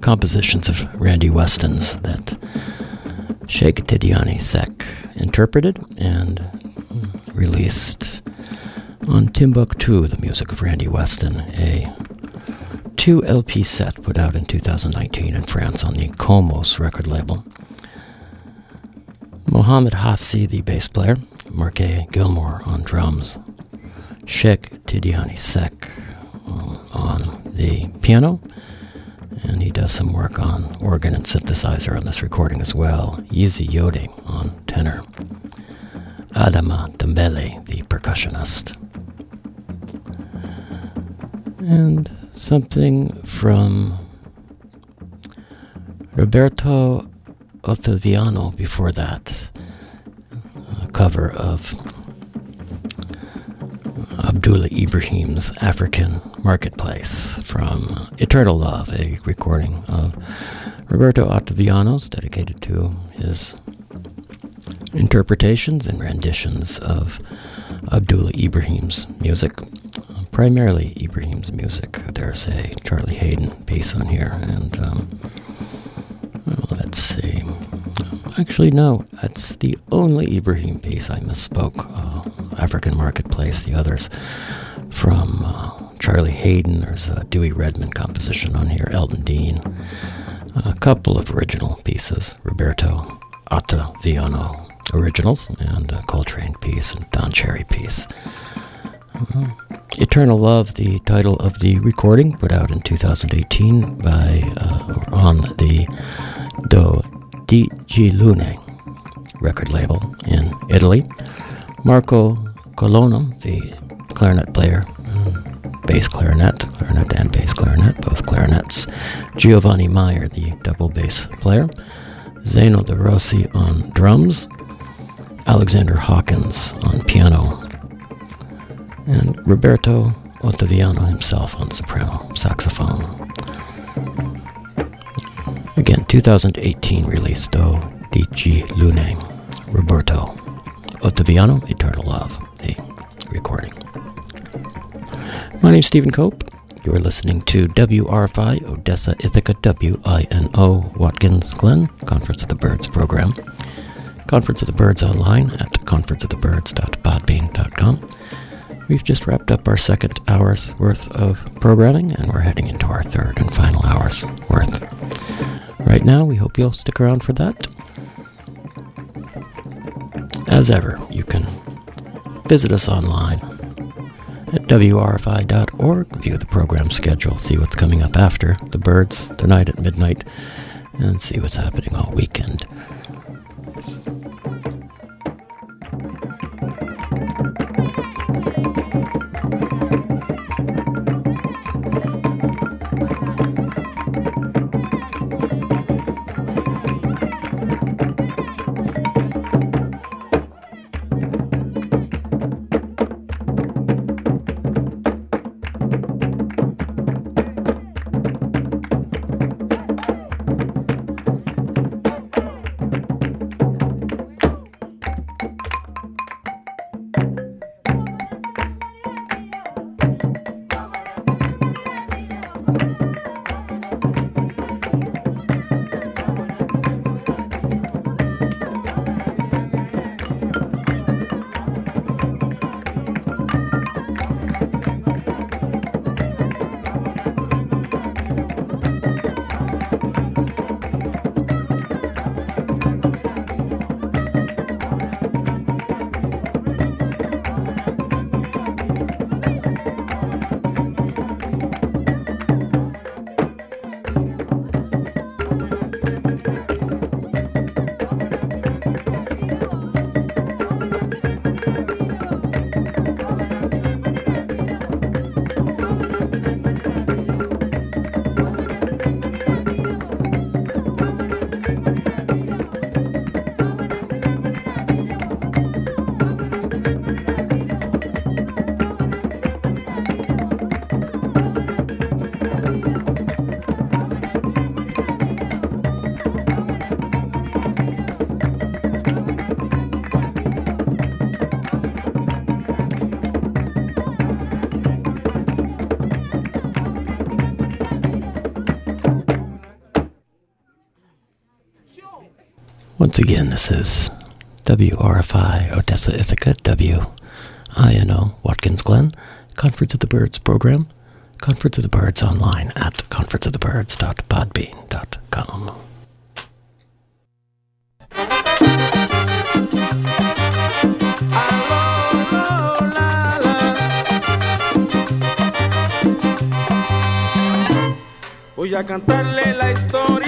compositions of Randy Weston's that Cheick Tidiane Seck interpreted and released on Timbuktu, the music of Randy Weston, a two LP set put out in 2019 in France on the Komos record label. Mohammed Hafsi, the bass player, Marque Gilmore on drums, Cheick Tidiane Seck uh, on the piano, and he does some work on organ and synthesizer on this recording as well. Yizi Yode on tenor. Adama Dembele, the percussionist. Something from Roberto Ottaviano before that, a cover of Abdullah Ibrahim's African Marketplace from Eternal Love, a recording of Roberto Ottaviano's dedicated to his interpretations and renditions of Abdullah Ibrahim's music primarily Ibrahim's music. There's a Charlie Haden piece on here, and um, well, let's see. Actually, no, that's the only Ibrahim piece. I misspoke. Uh, African Marketplace, the others from uh, Charlie Haden. There's a Dewey Redman composition on here, Elton Dean. A couple of original pieces, Roberto Ottaviano originals, and a Coltrane piece and Don Cherry piece. Mm-hmm. Eternal Love, the title of the recording, put out in 2018 by uh, on the Do Di Lune record label in Italy. Marco Colonna, the clarinet player, mm, bass clarinet, clarinet and bass clarinet, both clarinets. Giovanni Maier, the double bass player. Zeno De Rossi on drums. Alexander Hawkins on piano and Roberto Ottaviano himself on soprano saxophone. Again, 2018 release Do Dici Lune, Roberto Ottaviano, Eternal Love, the recording. My name's Stephen Cope. You're listening to WRFI Odessa Ithaca WINO Watkins Glen, Conference of the Birds program. Conference of the Birds online at conferenceofthebirds.podbean.com. We've just wrapped up our second hour's worth of programming, and we're heading into our third and final hour's worth. Right now, we hope you'll stick around for that. As ever, you can visit us online at wrfi.org, view the program schedule, see what's coming up after the birds tonight at midnight, and see what's happening all weekend. Once again, this is WRFI Odessa Ithaca, WINO Watkins Glen, Conference of the Birds program, Conference of the Birds online at conferenceofthebirds.podbean.com. Voy a cantarle la historia.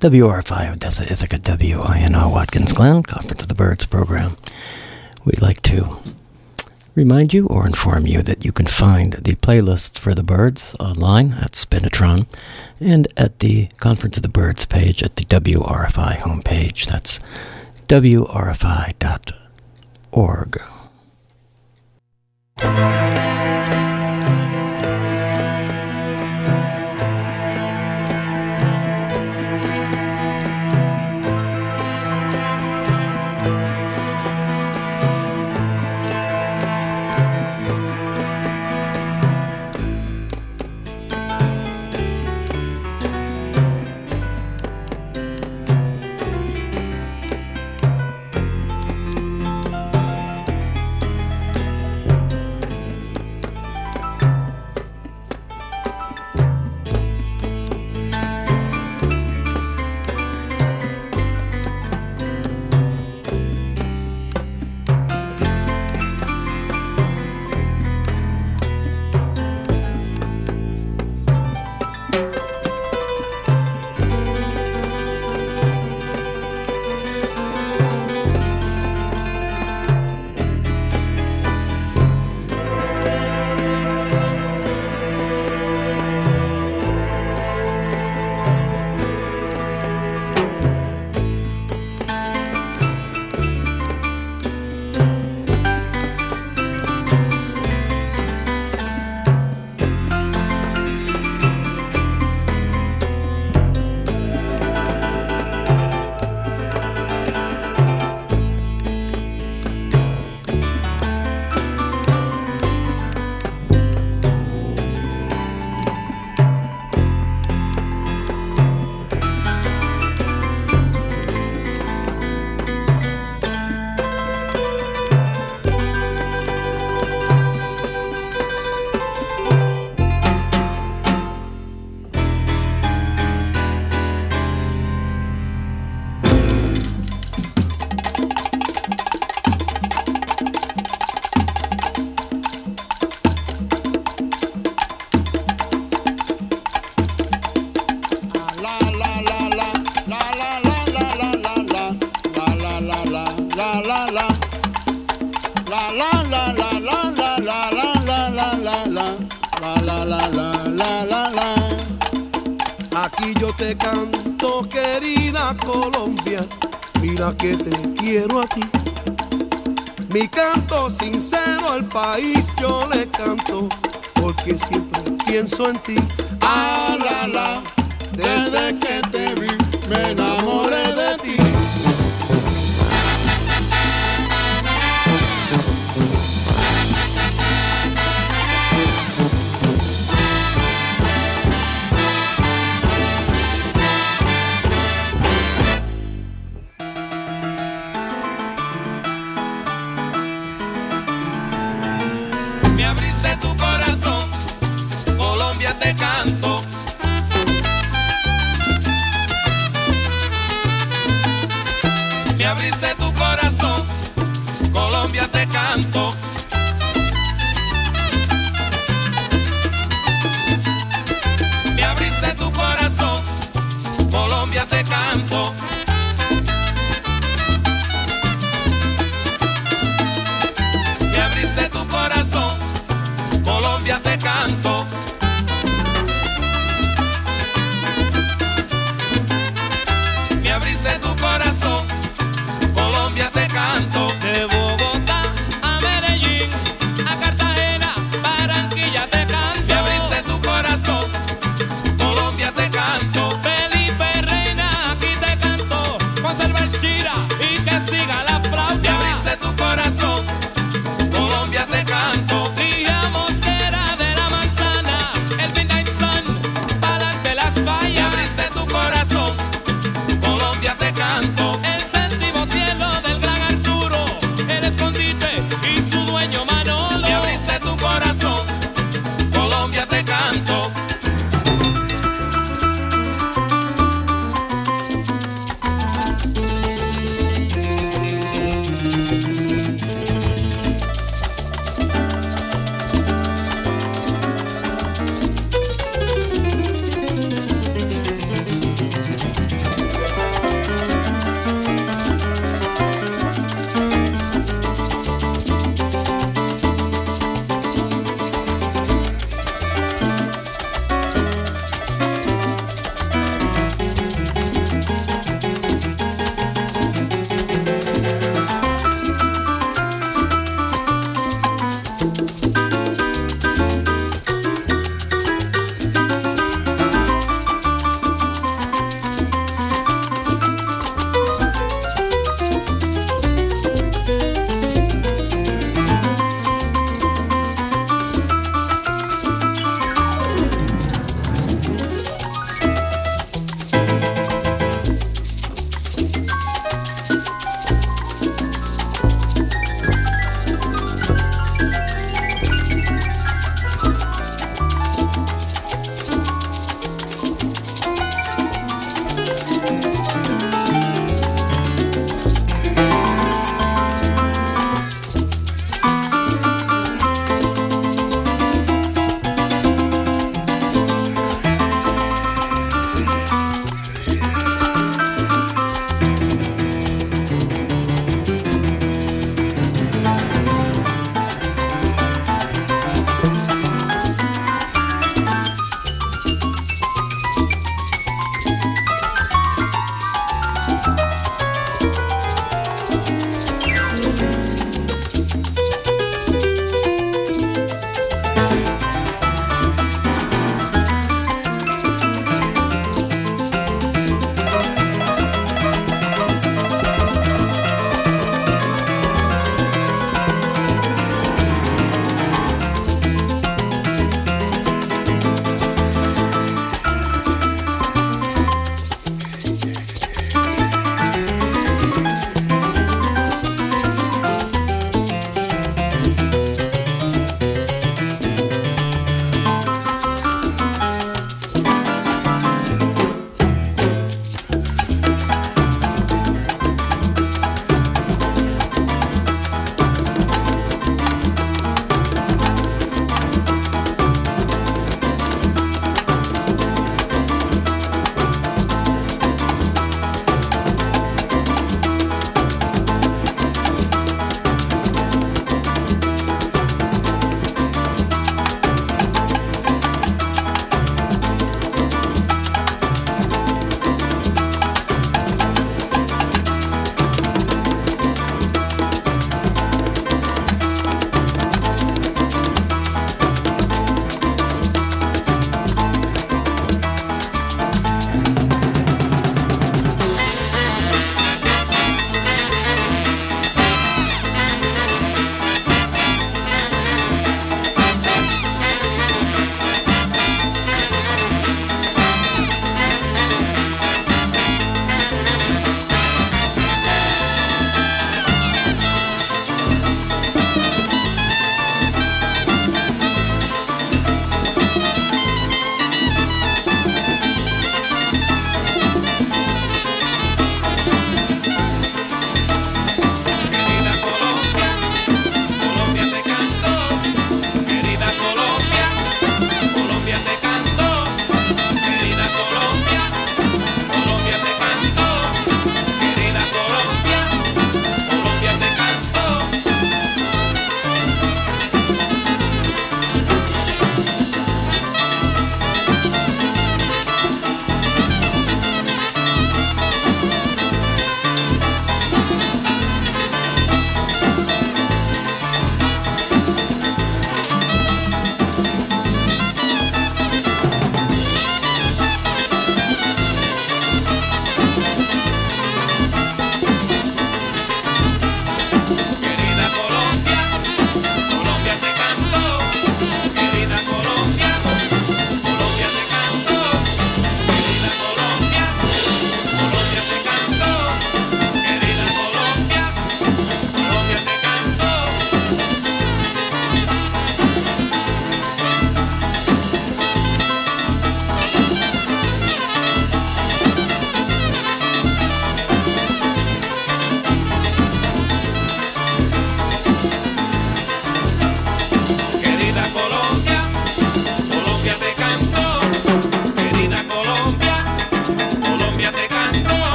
WRFI Odessa Ithaca WINO Watkins Glen, Conference of the Birds program. We'd like to remind you or inform you that you can find the playlists for the birds online at Spinitron and at the Conference of the Birds page at the WRFI homepage. That's WRFI.org.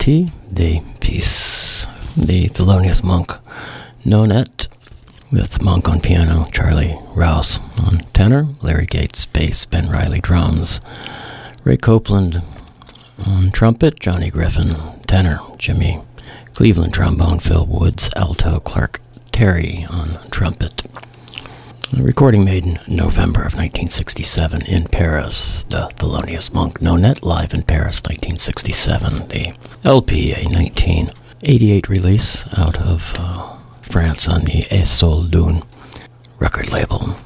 T. de Peace. The Thelonious Monk Nonet with Monk on piano, Charlie Rouse on tenor, Larry Gales bass, Ben Riley drums, Ray Copeland on trumpet, Johnny Griffin tenor, Jimmy Cleveland trombone, Phil Woods alto, Clark Terry on trumpet. A recording made in November of 1967 in Paris. The Thelonious Monk Nonet live in Paris, 1967. The LP, a 1988 release out of uh, France on the Esoldun record label.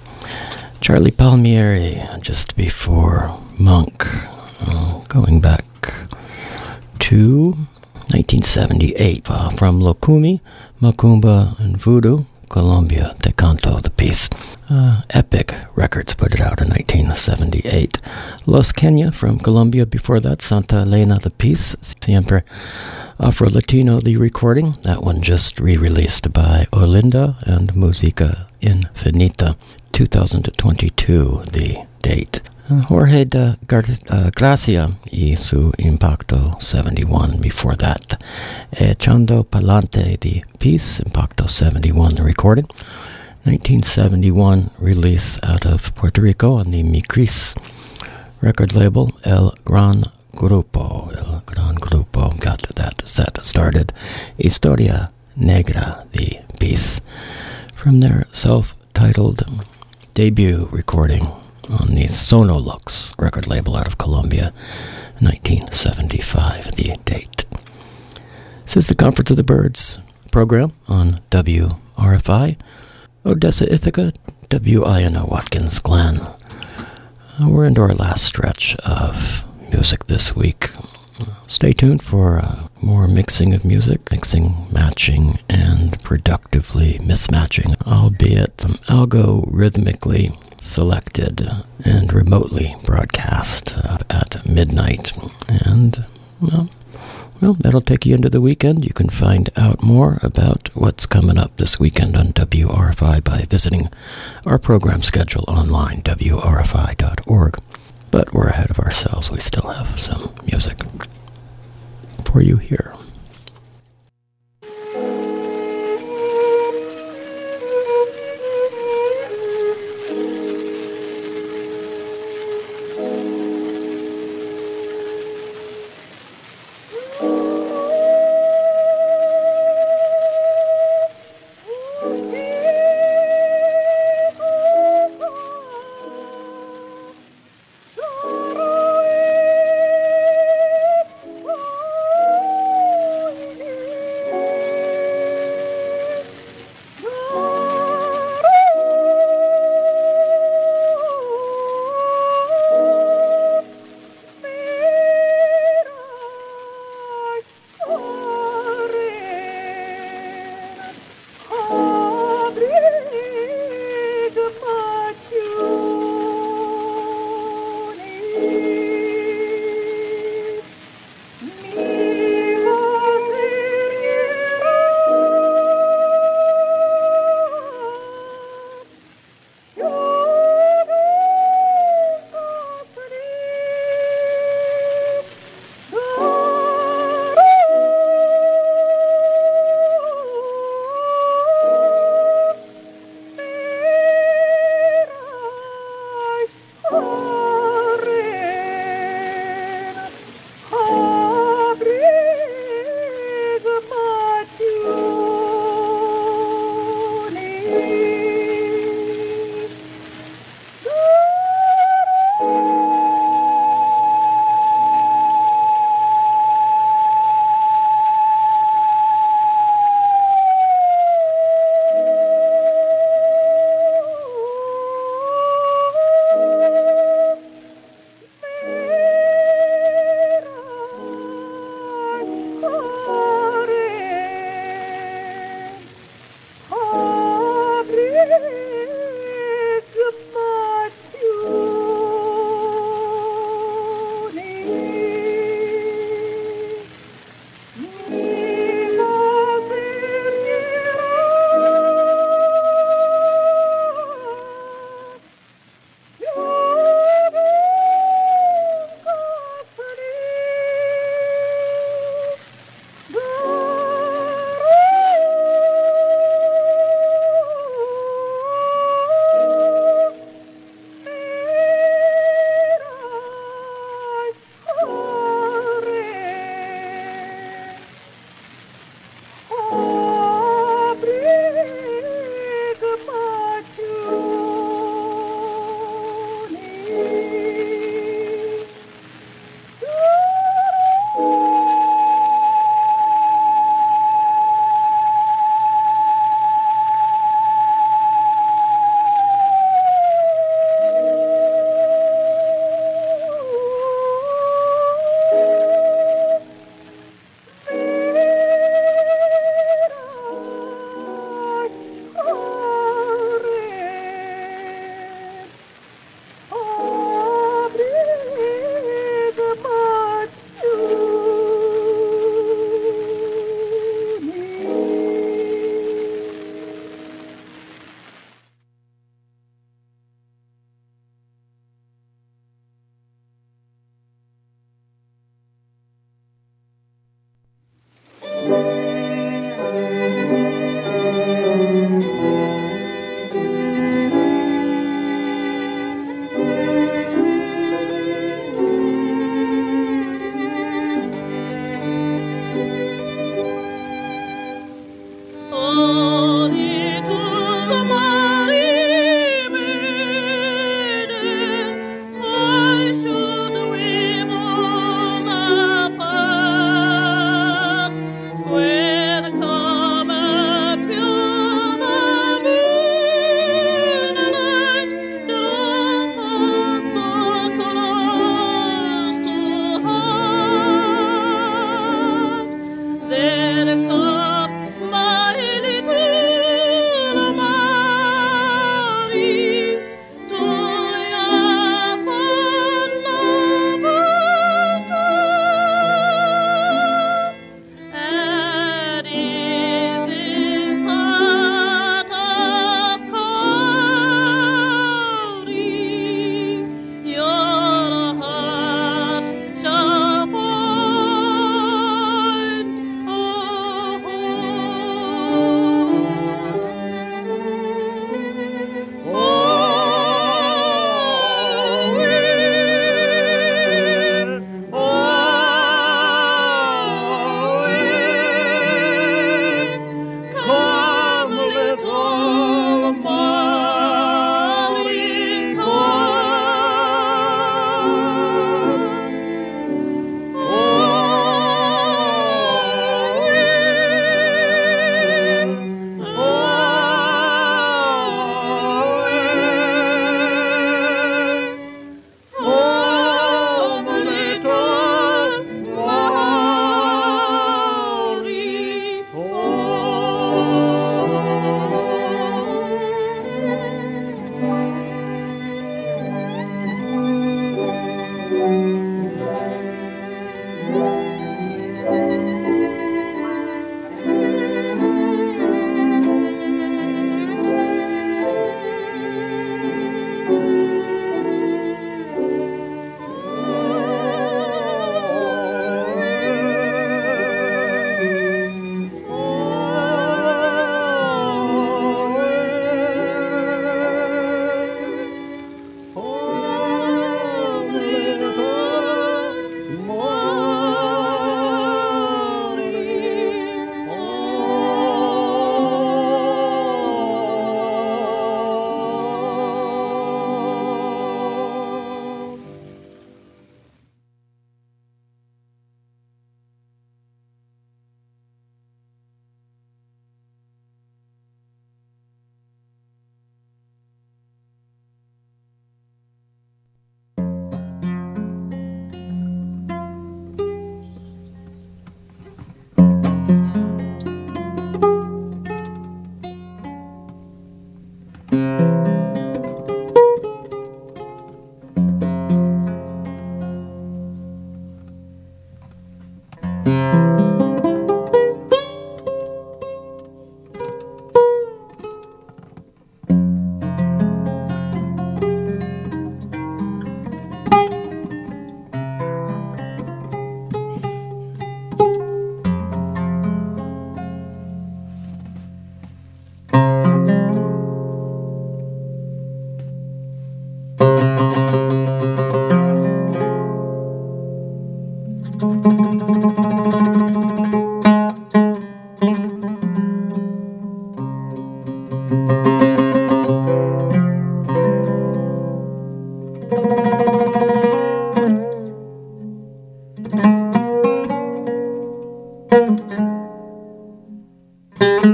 Charlie Palmieri, just before Monk, uh, going back to 1978 uh, from Lokumi, Makumba, and Voodoo. Colombia, De Canto, the piece. Uh, Epic Records put it out in 1978. Los Kenya from Colombia, before that, Santa Elena, the piece. Siempre Afro Latino, the recording. That one just re released by Olindo and Musica Infinita. 2022, the date. Jorge de uh, Gracia y su Impacto 71 before that. Echando Palante, the piece, Impacto 71, the recording. 1971 release out of Puerto Rico on the Micris record label, El Gran Grupo. El Gran Grupo got that set started. Historia Negra, the piece, from their self titled debut recording on the Sonolux record label out of Colombia, 1975, the date. This is the Conference of the Birds program on WRFI, Odessa, Ithaca, WINO Watkins Glen. Uh, we're into our last stretch of music this week. Stay tuned for uh, more mixing of music, mixing, matching, and productively mismatching, albeit um, algorithmically selected and remotely broadcast uh, at midnight. And, well, well, that'll take you into the weekend. You can find out more about what's coming up this weekend on WRFI by visiting our program schedule online, wrfi.org. But we're ahead of ourselves. We still have some music for you here.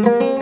Shama,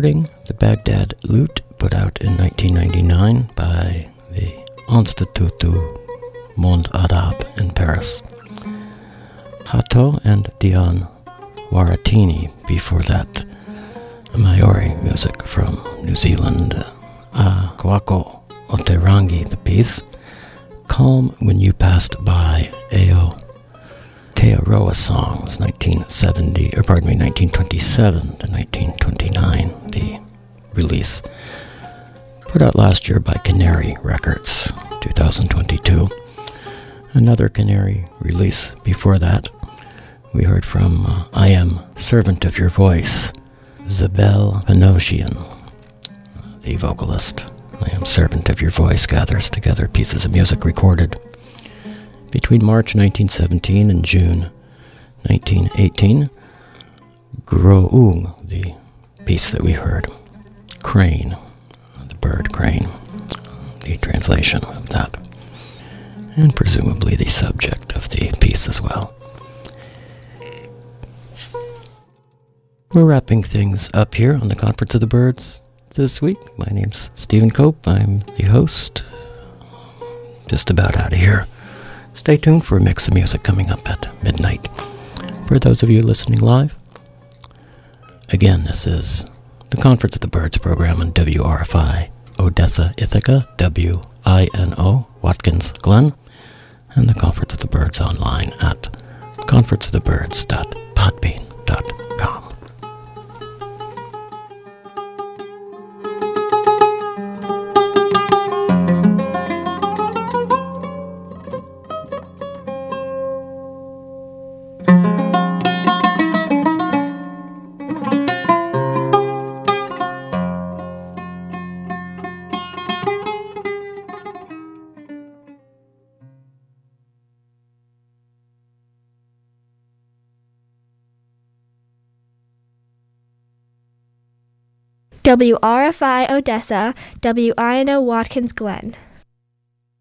Recording the Baghdad lute put out in 1999 by the Institut du Monde Arabe in Paris. Hato and Deane Waretini before that. Maori music from New Zealand. Uh, Kawako Oterangi, the piece. Calm When You Passed By, Ao Tearoa Songs, 1970, or pardon me, 1927 to 1929, the release. Put out last year by Canary Records, 2022. Another Canary release before that, we heard from uh, I Am Servant of Your Voice, Zabel Panosian, the vocalist. I Am Servant of Your Voice gathers together pieces of music recorded between March 1917 and June 1918. Groung, the piece that we heard, Crane, the bird crane, the translation of that, and presumably the subject of the piece as well. We're wrapping things up here on the Conference of the Birds this week. My name's Stephen Cope. I'm the host. Just about out of here. Stay tuned for a mix of music coming up at midnight. For those of you listening live, again, this is the Conference of the Birds program on WRFI, Odessa, Ithaca, W-I-N-O, Watkins Glen, and the Conference of the Birds online at conferenceofthebirds.podbean.com. WRFI Odessa, WINO Watkins Glen.